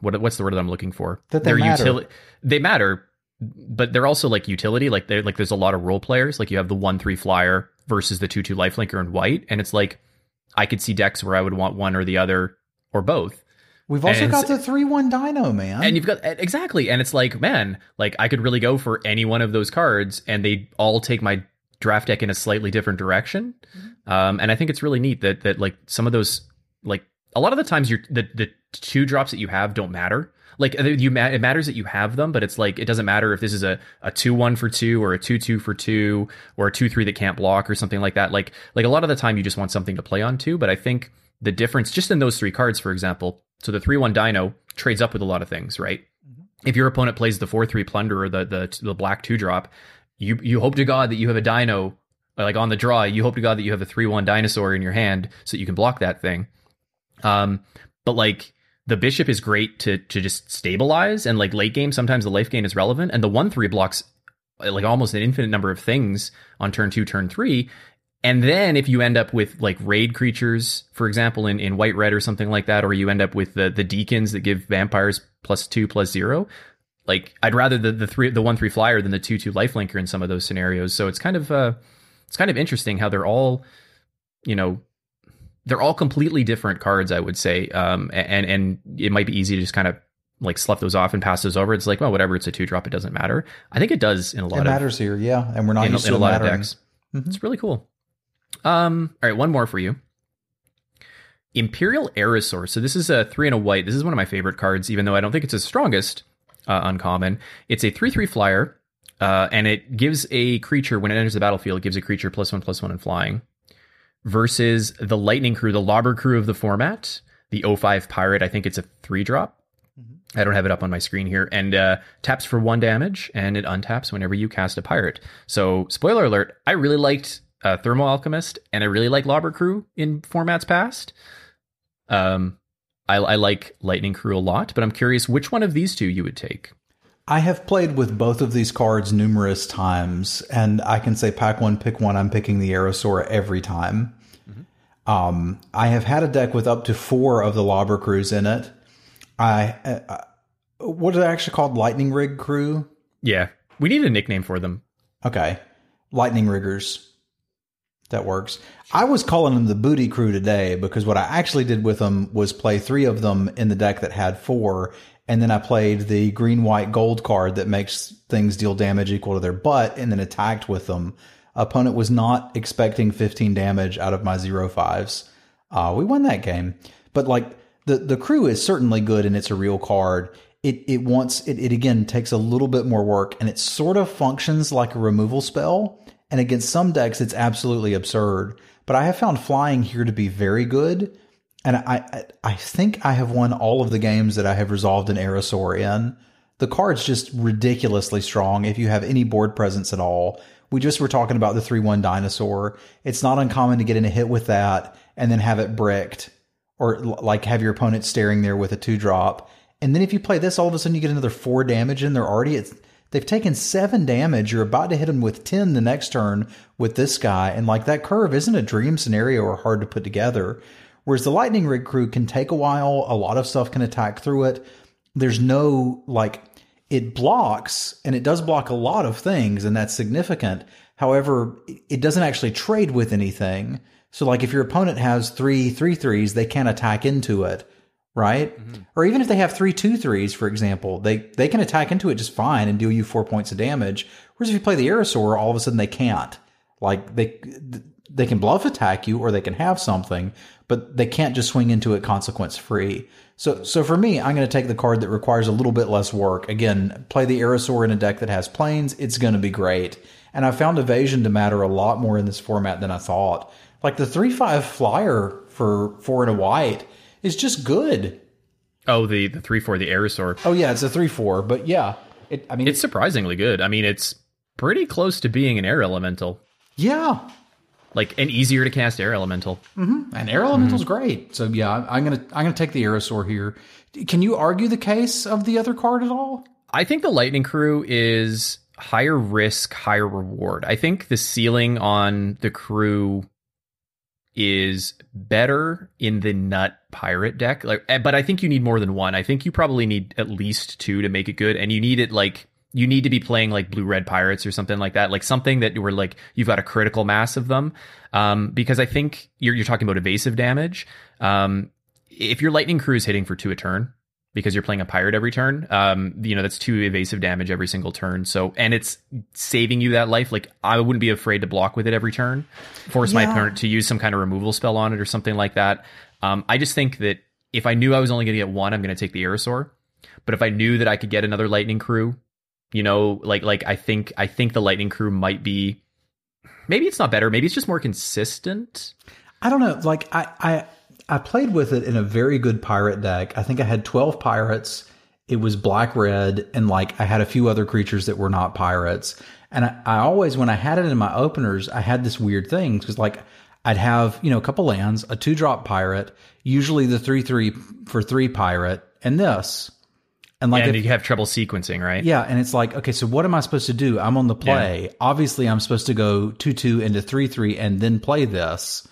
Speaker 2: what what's the word that I'm looking for?
Speaker 3: That they
Speaker 2: They're
Speaker 3: matter.
Speaker 2: utili- they matter, but they're also like utility. Like they like there's a lot of role players. Like you have the one three flyer versus the two two lifelinker in white, and it's like I could see decks where I would want one or the other or both.
Speaker 3: We've also
Speaker 2: And-
Speaker 3: got the three one dino man.
Speaker 2: And you've got exactly, and it's like, man, like I could really go for any one of those cards, and they all take my draft deck in a slightly different direction. Um, and I think it's really neat that that like some of those, like a lot of the times, you're the the two drops that you have don't matter. Like uh, you, ma- it matters that you have them, but it's like it doesn't matter if this is a a two one for two or a two two for two or a two three that can't block or something like that. Like like a lot of the time, you just want something to play on too. But I think the difference just in those three cards, for example, so the three one Dino trades up with a lot of things, right? If your opponent plays the four three plunder or the the the black two drop, you you hope to God that you have a Dino like on the draw. You hope to God that you have a three one dinosaur in your hand so that you can block that thing. Um, but like the bishop is great to to just stabilize and like late game sometimes the life gain is relevant and the one three blocks uh, like almost an infinite number of things on turn two turn three and then if you end up with like raid creatures for example in, in white red or something like that or you end up with the the deacons that give vampires plus two plus zero like i'd rather the the three the one three flyer than the two two lifelinker in some of those scenarios. So it's kind of uh it's kind of interesting how they're all you know they're all completely different cards, I would say. Um, and and it might be easy to just kind of like slough those off and pass those over. It's like, well, whatever, it's a two drop, it doesn't matter. I think it does in a lot
Speaker 3: it
Speaker 2: of
Speaker 3: matters here, yeah. And we're not
Speaker 2: in,
Speaker 3: used
Speaker 2: in
Speaker 3: to
Speaker 2: a lot of decks. It's really cool. Um, all right, one more for you. Imperial Aerosaur. So this is a three and a white. This is one of my favorite cards, even though I don't think it's the strongest uh, uncommon. It's a three three flyer, uh, and it gives a creature when it enters the battlefield. It gives a creature plus one plus one and flying. Versus the Lightning Crew, the Lobber Crew of the format, the 05 Pirate. I think it's a three drop. I don't have it up on my screen here, and uh, taps for one damage, and it untaps whenever you cast a pirate. So, spoiler alert: I really liked uh, Thermo Alchemist, and I really like Lobber Crew in formats past. Um, I, I like Lightning Crew a lot, but I'm curious which one of these two you would take.
Speaker 3: I have played with both of these cards numerous times, and I can say pack one, pick one. I'm picking the Aerosaur every time. Um, I have had a deck with up to four of the Lobber Crews in it. I, uh, what are they actually called? Lightning Rig Crew?
Speaker 2: Yeah, we need a nickname for them.
Speaker 3: Okay. Lightning Riggers. That works. I was calling them the Booty Crew today because what I actually did with them was play three of them in the deck that had four, and then I played the green, white, gold card that makes things deal damage equal to their butt, and then attacked with them. Opponent was not expecting 15 damage out of my zero fives. Uh, we won that game, but like the the crew is certainly good and it's a real card. It it wants it, it again takes a little bit more work and it sort of functions like a removal spell. And against some decks, it's absolutely absurd. But I have found flying here to be very good. And I, I, I think I have won all of the games that I have resolved an Aerosaur in. The card's just ridiculously strong if you have any board presence at all. We just were talking about the 3 1 dinosaur. It's not uncommon to get in a hit with that and then have it bricked or like have your opponent staring there with a two drop. And then if you play this, all of a sudden you get another four damage in. They're already it's they've taken seven damage. You're about to hit them with ten the next turn with this guy, and like that curve isn't a dream scenario or hard to put together. Whereas the lightning rig crew can take a while. A lot of stuff can attack through it. There's no like it blocks and it does block a lot of things and that's significant. However, it doesn't actually trade with anything. So like if your opponent has three three threes, they can't attack into it, right? Mm-hmm. Or even if they have three two threes, for example, they they can attack into it just fine and deal you four points of damage. Whereas if you play the Aerosaur, all of a sudden they can't. Like they they can bluff attack you or they can have something, but they can't just swing into it consequence free. So so for me, I'm going to take the card that requires a little bit less work. Again, play the Aerosaur in a deck that has planes, it's going to be great. And I found evasion to matter a lot more in this format than I thought. Like the 3-5 flyer for 4 and a white is just good.
Speaker 2: Oh, the the three four the Aerosaur.
Speaker 3: Oh yeah, it's a 3-4, but yeah. It, I mean
Speaker 2: It's surprisingly good. I mean, it's pretty close to being an air elemental.
Speaker 3: Yeah.
Speaker 2: like an easier to cast air elemental. Mm-hmm.
Speaker 3: And air elemental's great. So yeah, I'm gonna I'm gonna take the Aerosaur here. Can you argue the case of the other card at all?
Speaker 2: I think the Lightning Crew is higher risk, higher reward. I think the ceiling on the crew is better in the nut pirate deck. Like, eh, but I think you need more than one. I think you probably need at least two to make it good, and you need it like you need to be playing like blue red pirates or something like that, like something that were like you've got a critical mass of them. Um, because I think you're you're talking about evasive damage. Um, if your lightning crew is hitting for two a turn because you're playing a pirate every turn, um, you know that's two evasive damage every single turn. So and it's saving you that life. Like I wouldn't be afraid to block with it every turn, force my
Speaker 3: Yeah.
Speaker 2: opponent to use some kind of removal spell on it or something like that. Um, I just think that if I knew I was only going to get one, I'm going to take the Aerosaur. But if I knew that I could get another lightning crew, you know, like like I think I think the lightning crew might be maybe it's not better, maybe it's just more consistent.
Speaker 3: I don't know. Like I, I, I played with it in a very good pirate deck. I think I had twelve pirates. It was black red, and like I had a few other creatures that were not pirates. And I, I always, when I had it in my openers, I had this weird thing because like I'd have you know a couple lands, a two drop pirate, usually the three three for three pirate, and this. And like
Speaker 2: and
Speaker 3: if-
Speaker 2: you have trouble sequencing, right?
Speaker 3: yeah, and it's like, okay, so what am I supposed to do? I'm on the play. Obviously, I'm supposed to go 2 2 into 3 3 and then play this.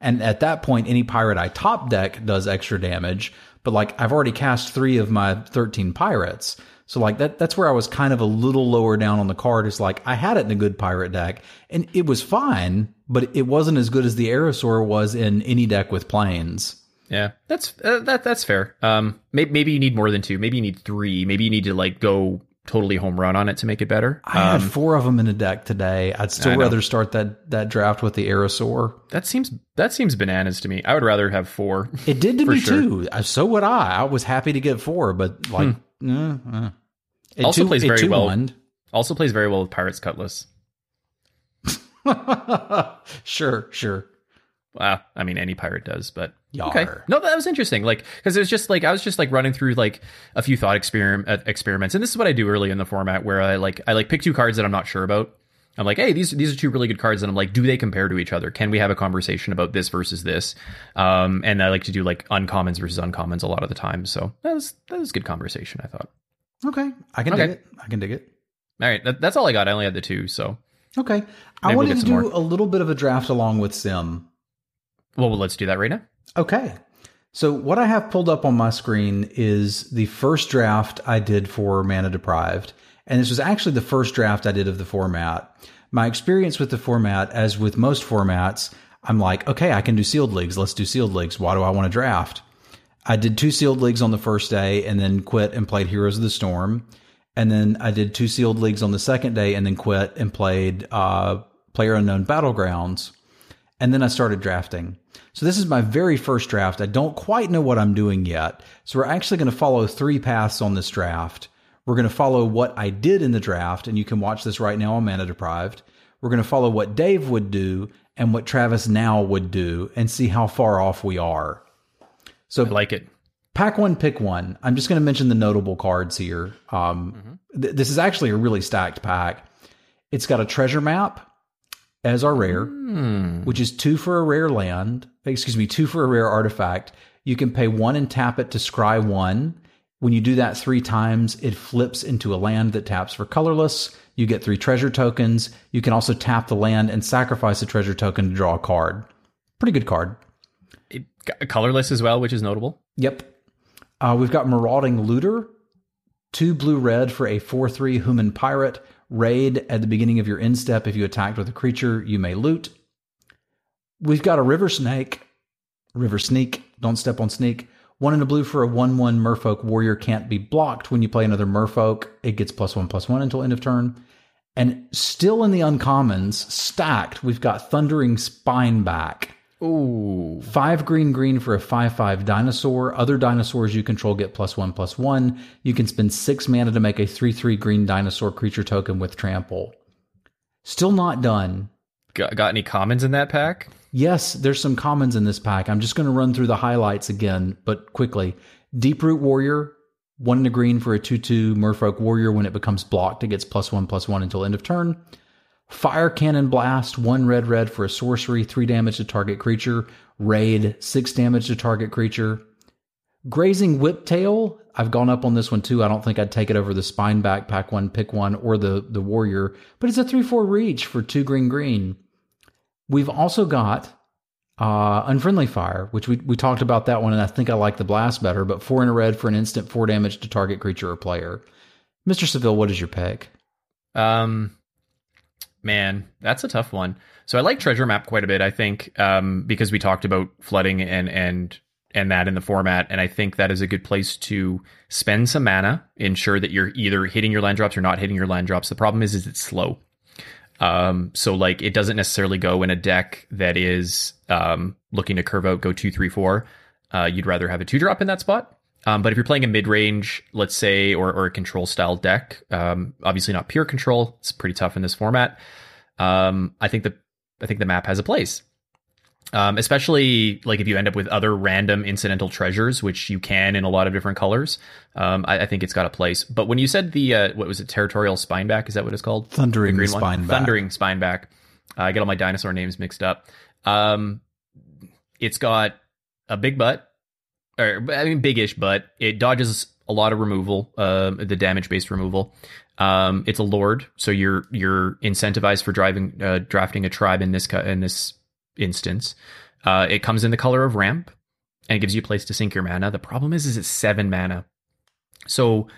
Speaker 3: And at that point, any pirate I top deck does extra damage. But like, I've already cast three of my 13 pirates. So like that, that's where I was kind of a little lower down on the card. Is like I had it in a good pirate deck, and it was fine, but it wasn't as good as the Aerosaur was in any deck with planes.
Speaker 2: Yeah, that's uh, that that's fair. Um, maybe, maybe you need more than two. Maybe you need three. Maybe you need to like go totally home run on it to make it better.
Speaker 3: I
Speaker 2: Um,
Speaker 3: had four of them in a deck today. I'd still rather start that that draft with the Aerosaur.
Speaker 2: that seems that seems bananas to me. I would rather have four.
Speaker 3: It did to me
Speaker 2: sure.
Speaker 3: too. Uh, So would I. I was happy to get four, but like, uh, uh. It
Speaker 2: Also
Speaker 3: two-
Speaker 2: plays very well.
Speaker 3: two-one.
Speaker 2: Also plays very well with Pirates Cutlass.
Speaker 3: sure, sure.
Speaker 2: Wow, I mean any pirate does, but
Speaker 3: Yar.
Speaker 2: okay. No, that was interesting. Like because it was just like I was just like running through like a few thought experiment uh, experiments, and this is what I do early in the format where I like I like pick two cards that I'm not sure about. I'm like, hey, these these are two really good cards, and I'm like, do they compare to each other? Can we have a conversation about this versus this? Um, and I like to do like uncommons versus uncommons a lot of the time. So that was that was good conversation. I thought.
Speaker 3: Okay, I can
Speaker 2: Okay.
Speaker 3: dig it. I can dig it.
Speaker 2: All right, that, that's all I got. I only had the two, so
Speaker 3: Okay, I
Speaker 2: Maybe we'll
Speaker 3: wanted to do
Speaker 2: more.
Speaker 3: a little bit of a draft along with Sim.
Speaker 2: Well, let's do that right now.
Speaker 3: Okay. So what I have pulled up on my screen is the first draft I did for Mana Deprived. And this was actually the first draft I did of the format. My experience with the format, as with most formats, I'm like, okay, I can do sealed leagues. Let's do sealed leagues. Why do I want to draft? I did two sealed leagues on the first day and then quit and played Heroes of the Storm. And then I did two sealed leagues on the second day and then quit and played uh, Player Unknown Battlegrounds and then I started drafting. So this is my very first draft. I don't quite know what I'm doing yet. So we're actually going to follow three paths on this draft. We're going to follow what I did in the draft, and you can watch this right now on Mana Deprived. We're going to follow what Dave would do and what Travis now would do and see how far off we are. So
Speaker 2: I like it.
Speaker 3: pack one, pick one. I'm just going to mention the notable cards here. Um, th- this is actually a really stacked pack. It's got a treasure map as our rare, which is two for a rare land. Excuse me, two for a rare artifact. You can pay one and tap it to scry one. When you do that three times, it flips into a land that taps for colorless. You get three treasure tokens. You can also tap the land and sacrifice a treasure token to draw a card. Pretty good card.
Speaker 2: it. Colorless as well, which is notable.
Speaker 3: Yep. Uh, we've got Marauding Looter, two blue red for a 4 3 human pirate. Raid at the beginning of your end step. If you attacked with a creature, you may loot. We've got a River Snake, River Sneak, don't step on Sneak. One in a blue for a 1 1 Merfolk Warrior can't be blocked when you play another Merfolk. It gets plus 1 plus 1 until end of turn. And still in the uncommons, stacked, we've got Thundering Spineback.
Speaker 2: Ooh,
Speaker 3: Five green green for a 5 5 dinosaur. Other dinosaurs you control get plus 1 plus 1. You can spend 6 mana to make a 3 3 green dinosaur creature token with trample. Still not done.
Speaker 2: got, got any commons in that pack?
Speaker 3: Yes, there's some commons in this pack. I'm just going to run through the highlights again, but quickly. Deeproot Warrior, one in a green for a 2 2 Merfolk Warrior. When it becomes blocked, it gets plus 1 plus 1 until end of turn. Firecannon Blast, one red red for a sorcery, three damage to target creature. Raid, six damage to target creature. Grazing Whiptail, I've gone up on this one too. I don't think I'd take it over the Spineback, Pack One, Pick One, or the, the Warrior, but it's a 3 4 reach for two green green. We've also got uh, Unfriendly Fire, which we, we talked about that one, and I think I like the Blast better, but four in a red for an instant, four damage to target creature or player. Mr. Seville, what is your pick?
Speaker 2: Um, man, that's a tough one. So I like Treasure Map quite a bit. I think um, because we talked about flooding and and and that in the format, and I think that is a good place to spend some mana, ensure that you're either hitting your land drops or not hitting your land drops. The problem is, is it's slow. Um, so like it doesn't necessarily go in a deck that is um, looking to curve out, go two, three, four. Uh, you'd rather have a two drop in that spot. Um, but if you're playing a mid range, let's say, or, or a control style deck, um, obviously not pure control, it's pretty tough in this format. Um, I think the I think the map has a place. Um, especially like if you end up with other random incidental treasures, which you can in a lot of different colors. Um, I, I, think it's got a place. But when you said the uh, what was it, territorial spineback? Is that what it's called?
Speaker 3: Thundering spineback.
Speaker 2: Thundering spineback. Uh, I get all my dinosaur names mixed up. Um, it's got a big butt, or I mean bigish but It dodges a lot of removal, uh, the damage based removal. Um, it's a lord, so you're you're incentivized for driving uh, drafting a tribe in this in this instance. Uh, it comes in the color of ramp, and it gives you a place to sink your mana. The problem is, is it's seven mana. So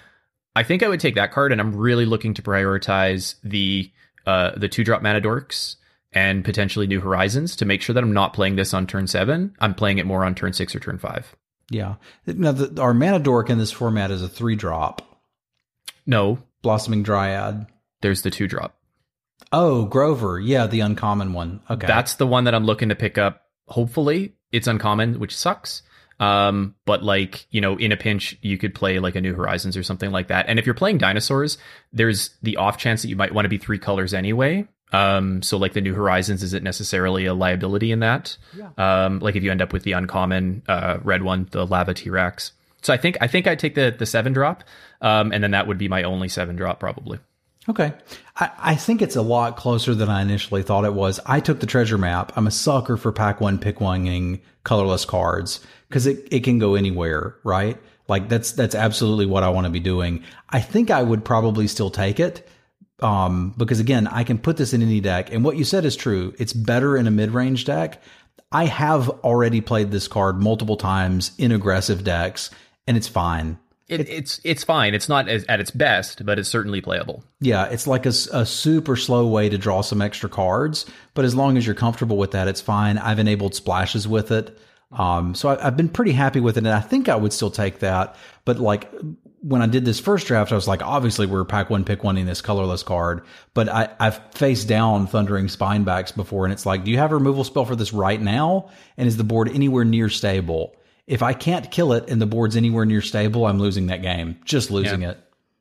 Speaker 2: I think I would take that card, and I'm really looking to prioritize the uh, the two drop mana dorks and potentially New Horizons to make sure that I'm not playing this on turn seven. I'm playing it more on turn six or turn five.
Speaker 3: Yeah. Now, the, our mana dork in this format is a three drop.
Speaker 2: No,
Speaker 3: Blossoming Dryad.
Speaker 2: There's the two drop.
Speaker 3: Oh, Drover. Yeah, the uncommon one. Okay.
Speaker 2: That's the one that I'm looking to pick up. Hopefully, it's uncommon, which sucks. Um, but like, you know, in a pinch, you could play like a New Horizons or something like that. And if you're playing dinosaurs, there's the off chance that you might want to be three colors anyway. Um, so like the New Horizons isn't necessarily a liability in that. Yeah. Um, like if you end up with the uncommon uh, red one, the Lava T Rex. So I think I think I'd take the the seven drop, um, and then that would be my only seven drop probably.
Speaker 3: Okay. I, I, think it's a lot closer than I initially thought it was. I took the treasure map. I'm a sucker for pack one, pick one colorless cards because it, it can go anywhere, right? Like that's that's absolutely what I want to be doing. I think I would probably still take it. Um, because again, I can put this in any deck. And what you said is true. It's better in a mid range deck. I have already played this card multiple times in aggressive decks and it's fine.
Speaker 2: It, it's it's fine. It's not as, at its best, but it's certainly playable.
Speaker 3: Yeah, it's like a, a, super slow way to draw some extra cards, but as long as you're comfortable with that, it's fine. I've enabled splashes with it, um, so I, have been pretty happy with it, and I think I would still take that. But like when I did this first draft, I was like, obviously we're pack one, pick one in this colorless card, but I, I've faced down Thundering Spinebacks before, and it's like, do you have a removal spell for this right now? And is the board anywhere near stable? if I can't kill it and the board's anywhere near stable, I'm losing that game. Just losing
Speaker 2: yeah.
Speaker 3: it.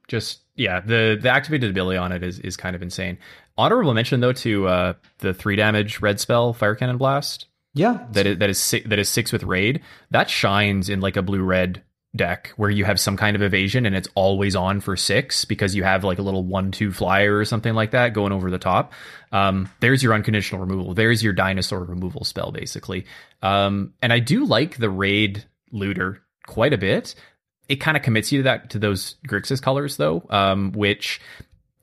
Speaker 2: Just yeah, the the activated ability on it is is kind of insane. Honorable mention though to uh, the three damage red spell fire cannon blast.
Speaker 3: Yeah,
Speaker 2: that is that is six, that is six with raid. That shines in like a blue red deck where you have some kind of evasion and it's always on for six because you have like a little one two flyer or something like that going over the top. Um, there's your unconditional removal. There's your dinosaur removal spell basically. Um, and I do like the raid looter quite a bit. It kind of commits you to that to those Grixis colors though, um, which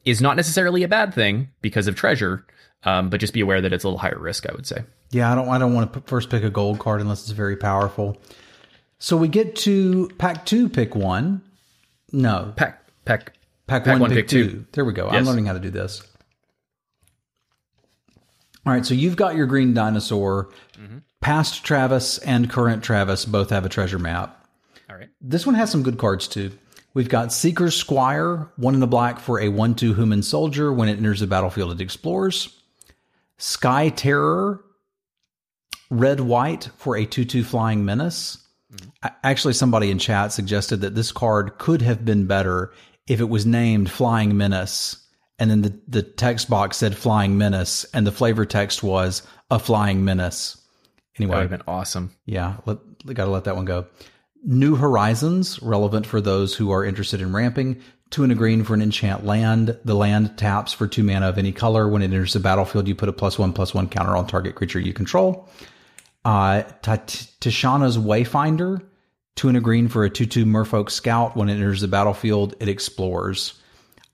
Speaker 2: is not necessarily a bad thing because of treasure. Um, but just be aware that it's a little higher risk, I would say.
Speaker 3: Yeah, I don't. I don't want to first pick a gold card unless it's very powerful. So we get to pack two, pick one. No.
Speaker 2: Pack, pack,
Speaker 3: pack, pack one, one, pick, two. two. There we go. Yes. I'm learning how to do this. All right. So you've got your green dinosaur. Mm-hmm. Past Travis and current Travis both have a treasure map.
Speaker 2: All right.
Speaker 3: This one has some good cards too. We've got Seeker's Squire, one in the black for a 1 2 human soldier. When it enters the battlefield, it explores. Sky Terror, red white for a 2 2 flying menace. Actually, somebody in chat suggested that this card could have been better if it was named Flying Menace, and then the, the text box said Flying Menace, and the flavor text was a Flying Menace. Anyway,
Speaker 2: that would have been awesome.
Speaker 3: Yeah, let, got to let that one go. New Horizons, relevant for those who are interested in ramping. Two and a green for an enchant land. The land taps for two mana of any color. When it enters the battlefield, you put a plus one plus one counter on target creature you control. Uh, Tishana's Wayfinder. Two and a green for a 2 2 Merfolk Scout. When it enters the battlefield, it explores.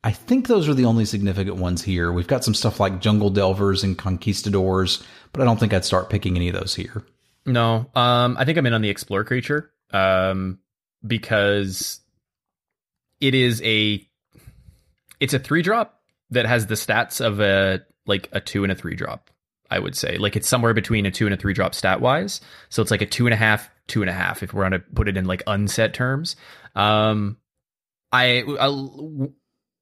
Speaker 3: I think those are the only significant ones here. We've got some stuff like Jungle Delvers and Conquistadors, but I don't think I'd start picking any of those here.
Speaker 2: No, um, I think I'm in on the Explore creature um, because it is a it's a three drop that has the stats of a like a two and a three drop. I would say like it's somewhere between a two and a three drop stat wise. So it's like a two and a half, two and a half if we're going to put it in like unset terms. Um, I, I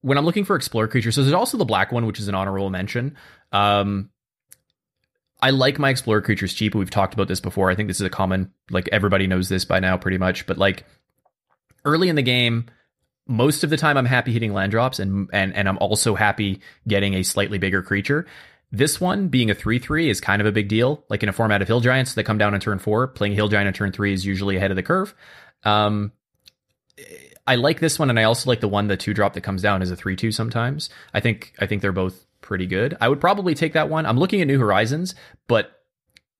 Speaker 2: when I'm looking for explore creatures, so there's also the black one, which is an honorable mention. Um, I like my explorer creatures cheap. We've talked about this before. I think this is a common, like everybody knows this by now, pretty much. But like early in the game, most of the time I'm happy hitting land drops, and and and I'm also happy getting a slightly bigger creature. This one being a 3 3 is kind of a big deal. Like in a format of Hill Giants that come down on turn four, playing Hill Giant on turn three is usually ahead of the curve. Um, I like this one, and I also like the one, the two drop that comes down as a three two. Sometimes I think I think they're both pretty good. I would probably take that one. I'm looking at New Horizons, but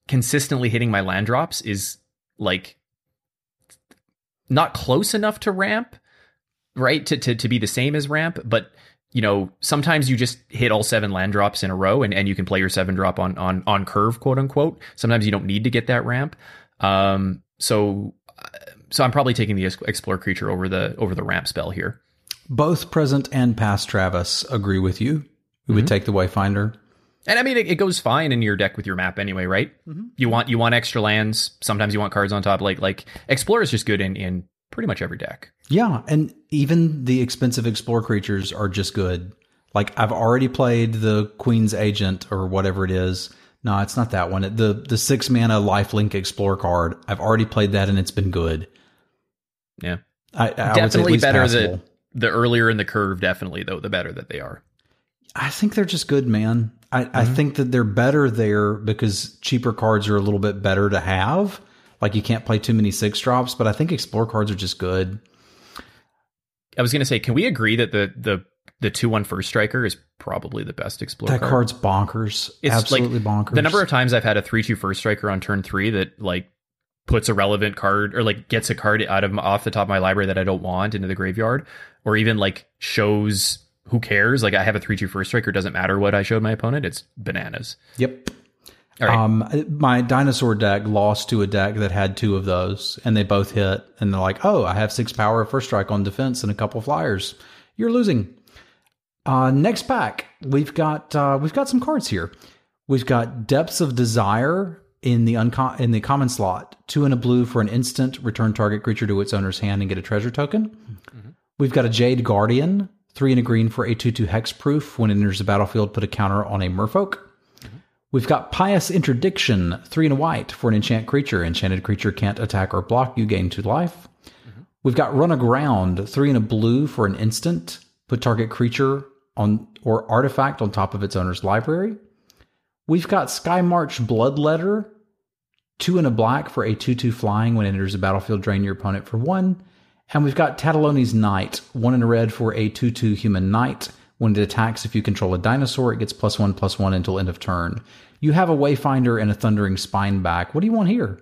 Speaker 2: consistently hitting my land drops is like not close enough to ramp, right? To to to be the same as ramp, but you know, sometimes you just hit all seven land drops in a row and, and you can play your seven drop on on on curve, quote unquote. Sometimes you don't need to get that ramp. Um, so so I'm probably taking the explore creature over the over the ramp spell here.
Speaker 3: Both present and past Travis agree with you. We mm-hmm. would take the Wayfinder.
Speaker 2: And I mean, it, it, goes fine in your deck with your map anyway, right? Mm-hmm. You want you want extra lands. Sometimes you want cards on top. Like like Explore is just good in in pretty much every deck.
Speaker 3: Yeah, and even the expensive Explore creatures are just good. Like I've already played the Queen's Agent or whatever it is. No, it's not that one. The the six mana lifelink Explore card. I've already played that and it's been good.
Speaker 2: Yeah,
Speaker 3: I, I definitely better
Speaker 2: the the earlier in the curve. Definitely though, the better that they are.
Speaker 3: I think they're just good, man. I, mm-hmm. I think that they're better there because cheaper cards are a little bit better to have. Like you can't play too many six drops, but I think explore cards are just good.
Speaker 2: I was going to say, can we agree that the the the two one first striker is probably the best explore.
Speaker 3: That
Speaker 2: card.
Speaker 3: card's bonkers. It's absolutely
Speaker 2: like,
Speaker 3: bonkers.
Speaker 2: The number of times I've had a three two first striker on turn three that like puts a relevant card or like gets a card out of off the top of my library that I don't want into the graveyard, or even like shows who cares. Like I have a three two first striker, doesn't matter what I showed my opponent. It's bananas.
Speaker 3: Yep. Um, my dinosaur deck lost to a deck that had two of those, and they both hit. And they're like, "Oh, I have six power, first strike on defense, and a couple flyers. You're losing." Uh, next pack, we've got uh, we've got some cards here. We've got Depths of Desire in the uncom- in the common slot, two and a blue for an instant. Return target creature to its owner's hand and get a treasure token. Mm-hmm. We've got a Jade Guardian, three and a green for a two-two hexproof. When it enters the battlefield, put a counter on a Merfolk. We've got Pious Interdiction, three and a white for an enchant creature. Enchanted creature can't attack or block. You gain two life. Mm-hmm. We've got Run Aground, three and a blue for an instant. Put target creature on or artifact on top of its owner's library. We've got Skymarch Bloodletter, two and a black for a 2 2 flying when it enters the battlefield, drain your opponent for one. And we've got Tilonalli's Knight, one in a red for a 2 2 human knight. When it attacks, if you control a dinosaur, it gets plus one plus one until end of turn. You have a Wayfinder and a Thundering Spineback. What do you want here?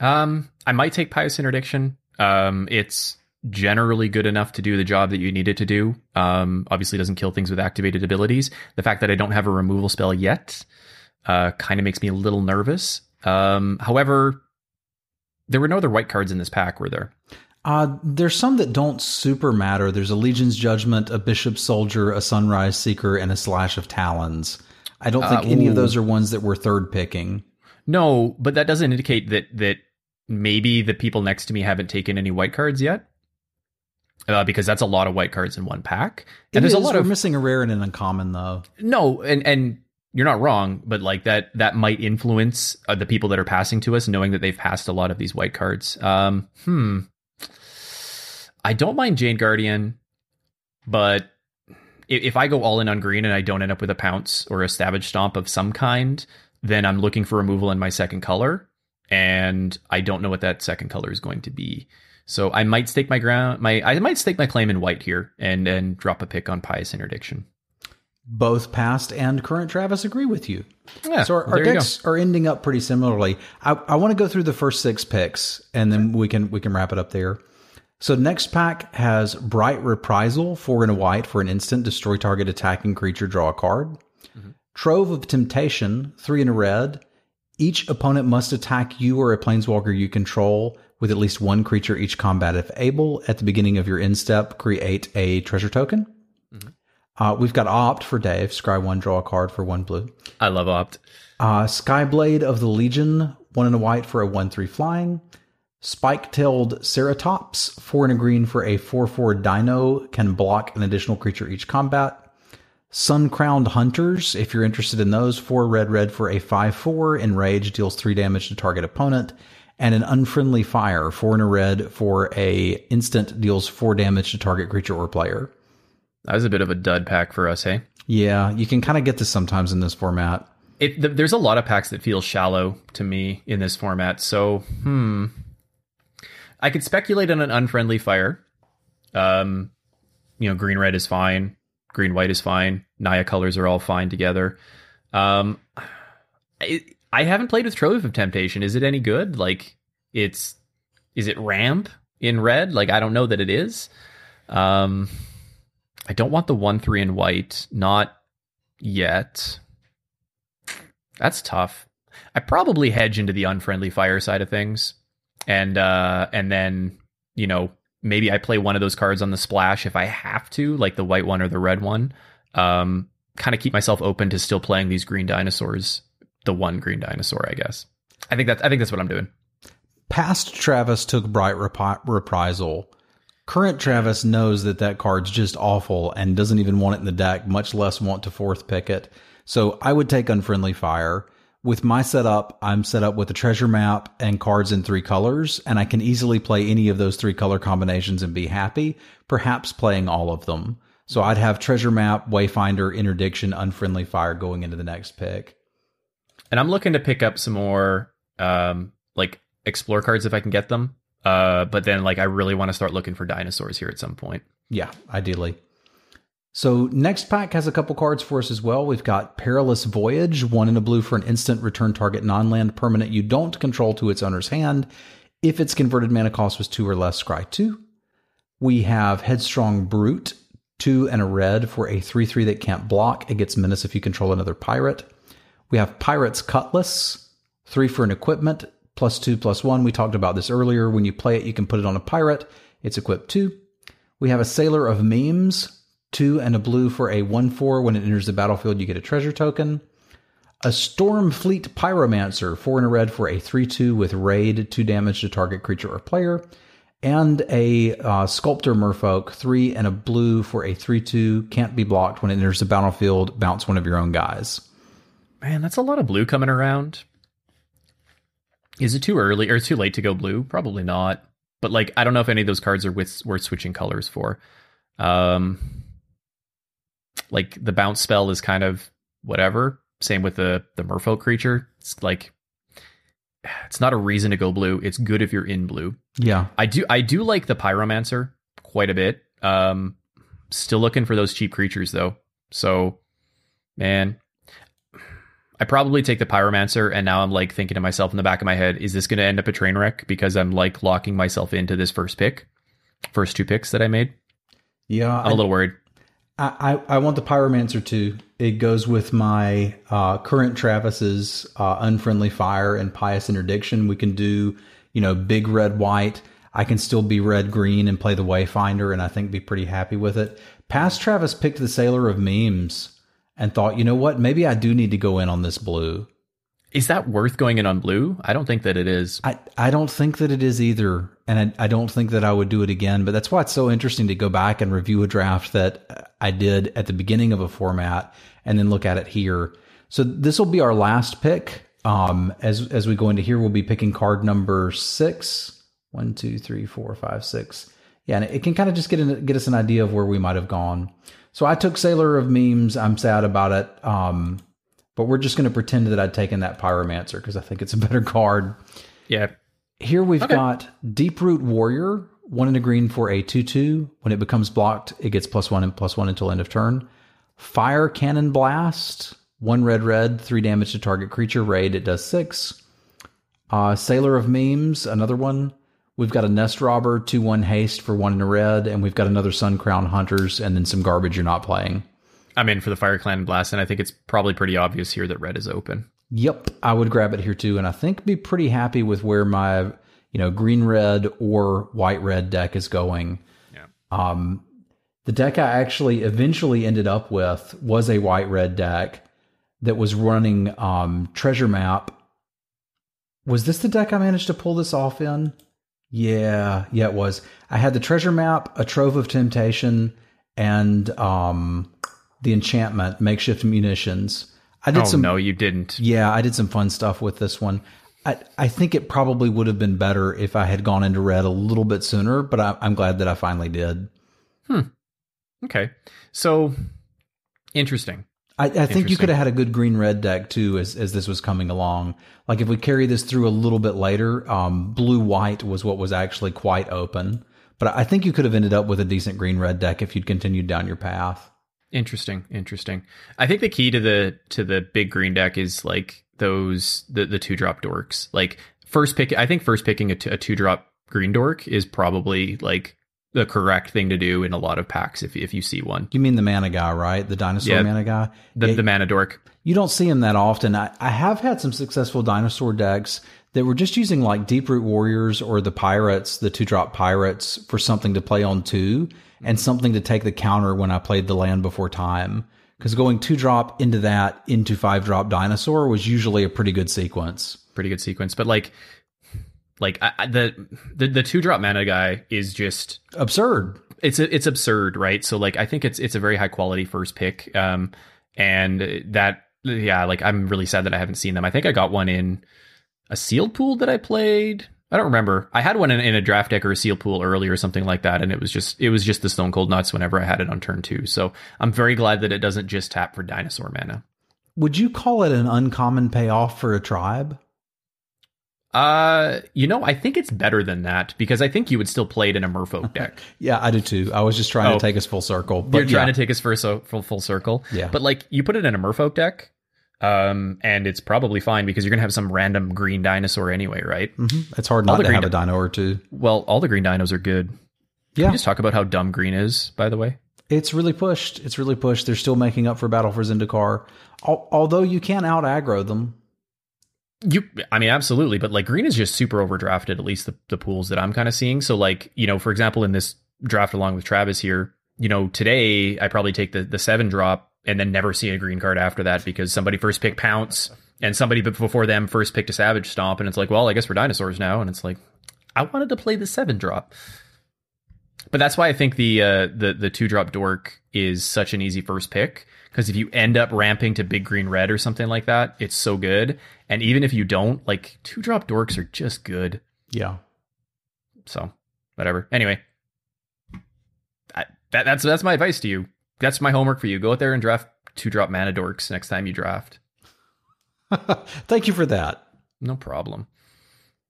Speaker 2: Um, I might take Pious Interdiction. Um, it's generally good enough to do the job that you need it to do. Um, obviously doesn't kill things with activated abilities. The fact that I don't have a removal spell yet uh, kind of makes me a little nervous. Um, however, there were no other white cards in this pack, were there?
Speaker 3: Uh, there's some that don't super matter. There's a Legion's Judgment, a Bishop Soldier, a Sunrise Seeker, and a Slash of Talons. I don't think uh, any of those are ones that we're third picking.
Speaker 2: No, but that doesn't indicate that that maybe the people next to me haven't taken any white cards yet uh, because that's a lot of white cards in one pack.
Speaker 3: And it there's is, a lot of missing a rare and an uncommon though.
Speaker 2: No, and and you're not wrong, but like that that might influence uh, the people that are passing to us, knowing that they've passed a lot of these white cards. Um, hmm. I don't mind Jade Guardian, but if, if I go all in on green and I don't end up with a pounce or a Savage Stomp of some kind, then I'm looking for removal in my second color, and I don't know what that second color is going to be. So I might stake my ground. My I might stake my claim in white here and and drop a pick on pious interdiction.
Speaker 3: Both past and current Travis agree with you.
Speaker 2: Yeah,
Speaker 3: so our,
Speaker 2: well,
Speaker 3: our decks are ending up pretty similarly. I, I want to go through the first six picks and then we can we can wrap it up there. So next pack has Bright Reprisal, four and a white for an instant, destroy target attacking creature, draw a card. Trove of Temptation, three and a red. Each opponent must attack you or a planeswalker you control with at least one creature each combat if able. At the beginning of your end step, create a treasure token. Uh, we've got Opt for Dave. Scry one, draw a card for one blue.
Speaker 2: I love opt.
Speaker 3: Uh, Skyblade of the Legion, one and a white for a 1 3 flying. Spike tailed Ceratops, four and a green for a 4 4 dino, can block an additional creature each combat. Sun Crowned Hunters, if you're interested in those, four red red for a 5 4, enrage, deals three damage to target opponent. And an Unfriendly Fire, four and a red for a instant, deals four damage to target creature or player.
Speaker 2: That was a bit of a dud pack for us, hey.
Speaker 3: Yeah, you can kind of get this sometimes in this format.
Speaker 2: It, th- there's a lot of packs that feel shallow to me in this format. So, hmm, I could speculate on an unfriendly fire. Um, you know, green red is fine, green white is fine, Naya colors are all fine together. Um, I, I haven't played with Trove of Temptation. Is it any good? Like, it's is it ramp in red? Like, I don't know that it is. Um, I don't want the one three in white, not yet. That's tough. I probably hedge into the unfriendly fire side of things, and uh, and then you know maybe I play one of those cards on the splash if I have to, like the white one or the red one. Um, kind of keep myself open to still playing these green dinosaurs, the one green dinosaur, I guess. I think that's I think that's what I'm doing.
Speaker 3: Past Travis took Bright Repi- Reprisal. Current Travis knows that that card's just awful and doesn't even want it in the deck, much less want to fourth pick it. So I would take Unfriendly Fire. With my setup, I'm set up with a treasure map and cards in three colors, and I can easily play any of those three color combinations and be happy, perhaps playing all of them. So I'd have treasure map, wayfinder, interdiction, unfriendly fire going into the next pick.
Speaker 2: And I'm looking to pick up some more um, like explore cards if I can get them. Uh, but then like I really want to start looking for dinosaurs here at some point.
Speaker 3: Yeah, ideally. So next pack has a couple cards for us as well. We've got Perilous Voyage, one in a blue for an instant return target non-land permanent you don't control to its owner's hand. If its converted mana cost was two or less, scry two. We have Headstrong Brute, two and a red for a 3 3 that can't block. It gets menace if you control another pirate. We have Pirate's Cutlass, three for an equipment, plus two, plus one. We talked about this earlier. When you play it, you can put it on a pirate. It's equipped two. We have a Sailor of Means, two and a blue for a 1 4. When it enters the battlefield, you get a treasure token. A Storm Fleet Pyromancer, four and a red for a 3 2 with raid, two damage to target creature or player. And a uh, Sculptor Merfolk, three and a blue for a 3 2, can't be blocked when it enters the battlefield, bounce one of your own guys.
Speaker 2: Man, that's a lot of blue coming around. Is it too early or too late to go blue? Probably not. But like, I don't know if any of those cards are with, worth switching colors for. Um, like the bounce spell is kind of whatever. Same with the the Merfolk creature. It's like it's not a reason to go blue. It's good if you're in blue.
Speaker 3: Yeah.
Speaker 2: I do I do like the Pyromancer quite a bit. Um, still looking for those cheap creatures though. So, man, I probably take the Pyromancer, and now I'm like thinking to myself in the back of my head, is this going to end up a train wreck because I'm like locking myself into this first pick, first two picks that I made?
Speaker 3: Yeah.
Speaker 2: I'm a little worried.
Speaker 3: I, I, want the Pyromancer too. It goes with my uh, current Travis's uh, Unfriendly Fire and Pious Interdiction. We can do, you know, big red white. I can still be red green and play the Wayfinder, and I think be pretty happy with it. Past Travis picked the Sailor of Means and thought, you know what, maybe I do need to go in on this blue.
Speaker 2: Is that worth going in on blue? I don't think that it is.
Speaker 3: I, I don't think that it is either. And I, I don't think that I would do it again. But that's why it's so interesting to go back and review a draft that I did at the beginning of a format and then look at it here. So this will be our last pick. Um, as as we go into here, we'll be picking card number six. One, two, three, four, five, six. Yeah, and it can kind of just get in, get us an idea of where we might have gone. So I took Sailor of Means. I'm sad about it. Um, but we're just going to pretend that I'd taken that Pyromancer because I think it's a better card.
Speaker 2: Yeah.
Speaker 3: Here we've
Speaker 2: Okay.
Speaker 3: got Deep Root Warrior, one in a green for a 2 2. When it becomes blocked, it gets plus one and plus one until end of turn. Fire Cannon Blast, one red, red, three damage to target creature. Raid, it does six. Uh, Sailor of Means, another one. We've got a Nest Robber, 2 1 haste for one in a red, and we've got another Sun Crown Hunters, and then some garbage you're not playing.
Speaker 2: I'm in for the Firecannon Blast, and I think it's probably pretty obvious here that red is open.
Speaker 3: Yep, I would grab it here too, and I think be pretty happy with where my you know green red or white red deck is going.
Speaker 2: Yeah.
Speaker 3: Um, the deck I actually eventually ended up with was a white red deck that was running um, treasure map. Was this the deck I managed to pull this off in? Yeah, yeah, it was. I had the treasure map, a trove of temptation, and um, the enchantment, makeshift munitions. I did
Speaker 2: oh
Speaker 3: some
Speaker 2: no, you didn't.
Speaker 3: yeah, I did some fun stuff with this one. I, I think it probably would have been better if I had gone into red a little bit sooner, but I, I'm glad that I finally did. Hmm.
Speaker 2: Okay, so interesting.
Speaker 3: I, I think you could have had a good green red deck too as, as this was coming along. Like if we carry this through a little bit later, um, blue white was what was actually quite open. But I think you could have ended up with a decent green red deck if you'd continued down your path.
Speaker 2: Interesting, interesting. I think the key to the to the big green deck is like those the the two drop dorks. Like first pick, I think first picking a, t- a two drop green dork is probably like the correct thing to do in a lot of packs if if you see one.
Speaker 3: You mean the mana guy, right? The dinosaur
Speaker 2: Yeah.
Speaker 3: mana guy?
Speaker 2: The
Speaker 3: Yeah,
Speaker 2: the mana dork.
Speaker 3: You don't see him that often. I, I have had some successful dinosaur decks that were just using like Deep Root Warriors or the Pirates, the two drop Pirates, for something to play on two and something to take the counter when I played the land before time. Because going two drop into that into five drop dinosaur was usually a pretty good sequence.
Speaker 2: Pretty good sequence, but like like I, I- the the the two drop mana guy is just
Speaker 3: Absurd.
Speaker 2: it's it's absurd, right? So like I think it's it's a very high quality first pick, um, and that yeah, like I'm really sad that I haven't seen them. I think I got one in a sealed pool that I played. I don't remember. I had one in, in a draft deck or a seal pool early or something like that, and it was just it was just the stone cold nuts whenever I had it on turn two. So I'm very glad that it doesn't just tap for dinosaur mana.
Speaker 3: Would you call it an uncommon payoff for a tribe?
Speaker 2: Uh, you know, I think it's better than that because I think you would still play it in a Merfolk deck.
Speaker 3: Yeah, I do too. I was just trying
Speaker 2: Oh.
Speaker 3: to take us full circle. But
Speaker 2: You're trying to take us for a so, full full circle.
Speaker 3: Yeah.
Speaker 2: But like you put it in a Merfolk deck, um, and it's probably fine because you're gonna have some random green dinosaur anyway, right?
Speaker 3: Mhm. It's hard
Speaker 2: All
Speaker 3: not to have a dino or two.
Speaker 2: Well, all the green dinos are good. Can
Speaker 3: Yeah.
Speaker 2: just talk about how dumb green is, by the way?
Speaker 3: It's really pushed. It's really pushed. They're still making up for Battle for Zendikar, Al- although you can out aggro them.
Speaker 2: You, I mean, absolutely, but like green is just super overdrafted. At least the, the pools that I'm kind of seeing. So, like, you know, for example, in this draft along with Travis here, you know, today I probably take the the seven drop and then never see a green card after that because somebody first picked Pounce and somebody before them first picked a Savage Stomp, and it's like, well, I guess we're dinosaurs now, and it's like, I wanted to play the seven drop. But that's why I think the uh, the the two drop dork is such an easy first pick because if you end up ramping to big green red or something like that, it's so good. And even if you don't, like two drop dorks are just good.
Speaker 3: Yeah.
Speaker 2: So whatever. Anyway, I, that, that's that's my advice to you. That's my homework for you. Go out there and draft two drop mana dorks next time you draft.
Speaker 3: Thank you for that.
Speaker 2: No problem.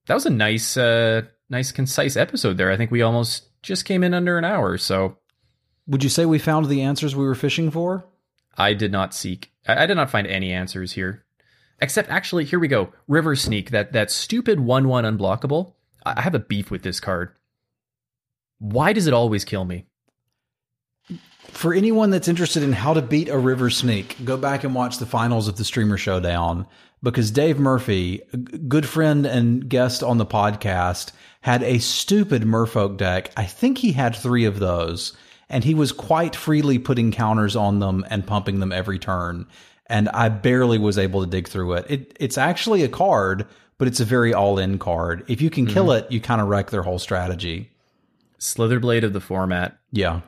Speaker 2: That was a nice, uh, nice concise episode there. I think we almost just came in under an hour. So
Speaker 3: Would you say we found the answers we were fishing for?
Speaker 2: I did not seek. I, I did not find any answers here, except actually, here we go. River Sneak, that that stupid one-one unblockable. I, I have a beef with this card. Why does it always kill me?
Speaker 3: For anyone that's interested in how to beat a river sneak, go back and watch the finals of the Streamer Showdown because Dave Murphy, good friend and guest on the podcast, had a stupid Merfolk deck. I think he had three of those, and he was quite freely putting counters on them and pumping them every turn. And I barely was able to dig through it. it it's actually a card, but it's a very all in card. If you can kill mm-hmm. it, you kind of wreck their whole strategy.
Speaker 2: Slitherblade of the format.
Speaker 3: Yeah.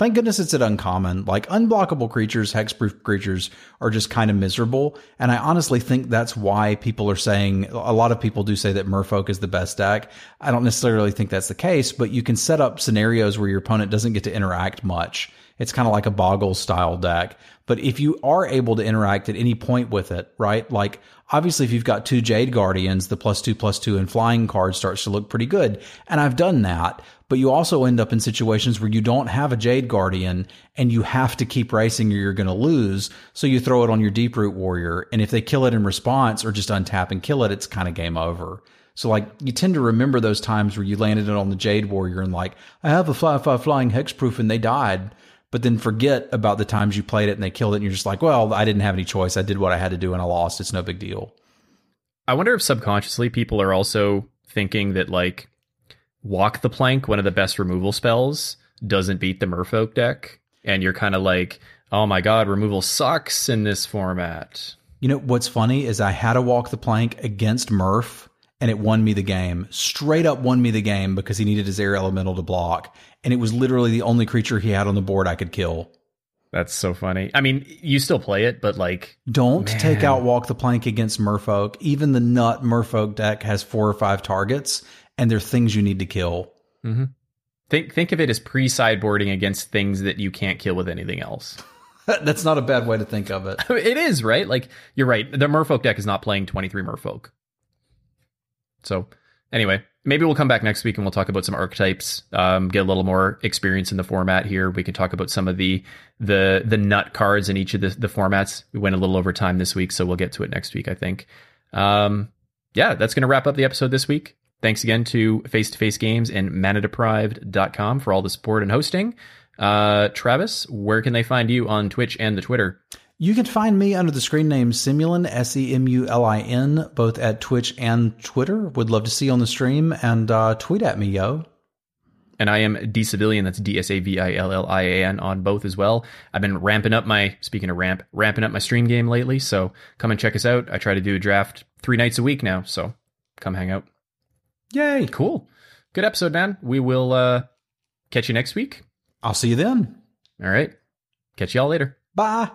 Speaker 3: Thank goodness it's an uncommon. Like unblockable creatures, hexproof creatures are just kind of miserable. And I honestly think that's why people are saying a lot of people do say that Merfolk is the best deck. I don't necessarily think that's the case, but you can set up scenarios where your opponent doesn't get to interact much. It's kind of like a boggle style deck. But if you are able to interact at any point with it, right? Like obviously if you've got two Jade Guardians, the plus two plus two and flying card starts to look pretty good. And I've done that. But you also end up in situations where you don't have a Jade Guardian and you have to keep racing or you're going to lose. So you throw it on your Deep Root Warrior. And if they kill it in response or just untap and kill it, it's kind of game over. So like you tend to remember those times where you landed it on the Jade Warrior and like, I have a fly five flying hexproof and they died but then forget about the times you played it and they killed it and you're just like, well, I didn't have any choice. I did what I had to do and I lost. It's no big deal.
Speaker 2: I wonder if subconsciously people are also thinking that like walk the plank, one of the best removal spells, doesn't beat the Merfolk deck, and you're kind of like, oh my god, removal sucks in this format.
Speaker 3: You know what's funny is I had to walk the plank against Murph and it won me the game. Straight up won me the game because he needed his air elemental to block. And it was literally the only creature he had on the board I could kill.
Speaker 2: That's so funny. I mean, you still play it, but like
Speaker 3: Don't man. take out walk the plank against Merfolk. Even the nut Merfolk deck has four or five targets, and they're things you need to kill.
Speaker 2: Mm-hmm. Think think of it as pre sideboarding against things that you can't kill with anything else.
Speaker 3: That's not a bad way to think of it.
Speaker 2: it is, right? Like you're right. The Merfolk deck is not playing 23 Merfolk. So anyway, maybe we'll come back next week and we'll talk about some archetypes, um, get a little more experience in the format here. We can talk about some of the the the nut cards in each of the, the formats. We went a little over time this week, so we'll get to it next week, I think. Um, yeah, that's going to wrap up the episode this week. Thanks again to Face to Face Games and ManaDeprived.com for all the support and hosting. Uh, Travis, where can they find you on Twitch and the Twitter?
Speaker 3: You can find me under the screen name Semulin, S E M U L I N, both at Twitch and Twitter. Would love to see you on the stream and uh, tweet at me, yo.
Speaker 2: And I am D Civilian, that's D S A V I L L I A N on both as well. I've been ramping up my, speaking of ramp, ramping up my stream game lately. So come and check us out. I try to do a draft three nights a week now. So come hang out.
Speaker 3: Yay.
Speaker 2: Cool. Good episode, man. We will uh, catch you next week.
Speaker 3: I'll see you then.
Speaker 2: All right. Catch y'all later.
Speaker 3: Bye.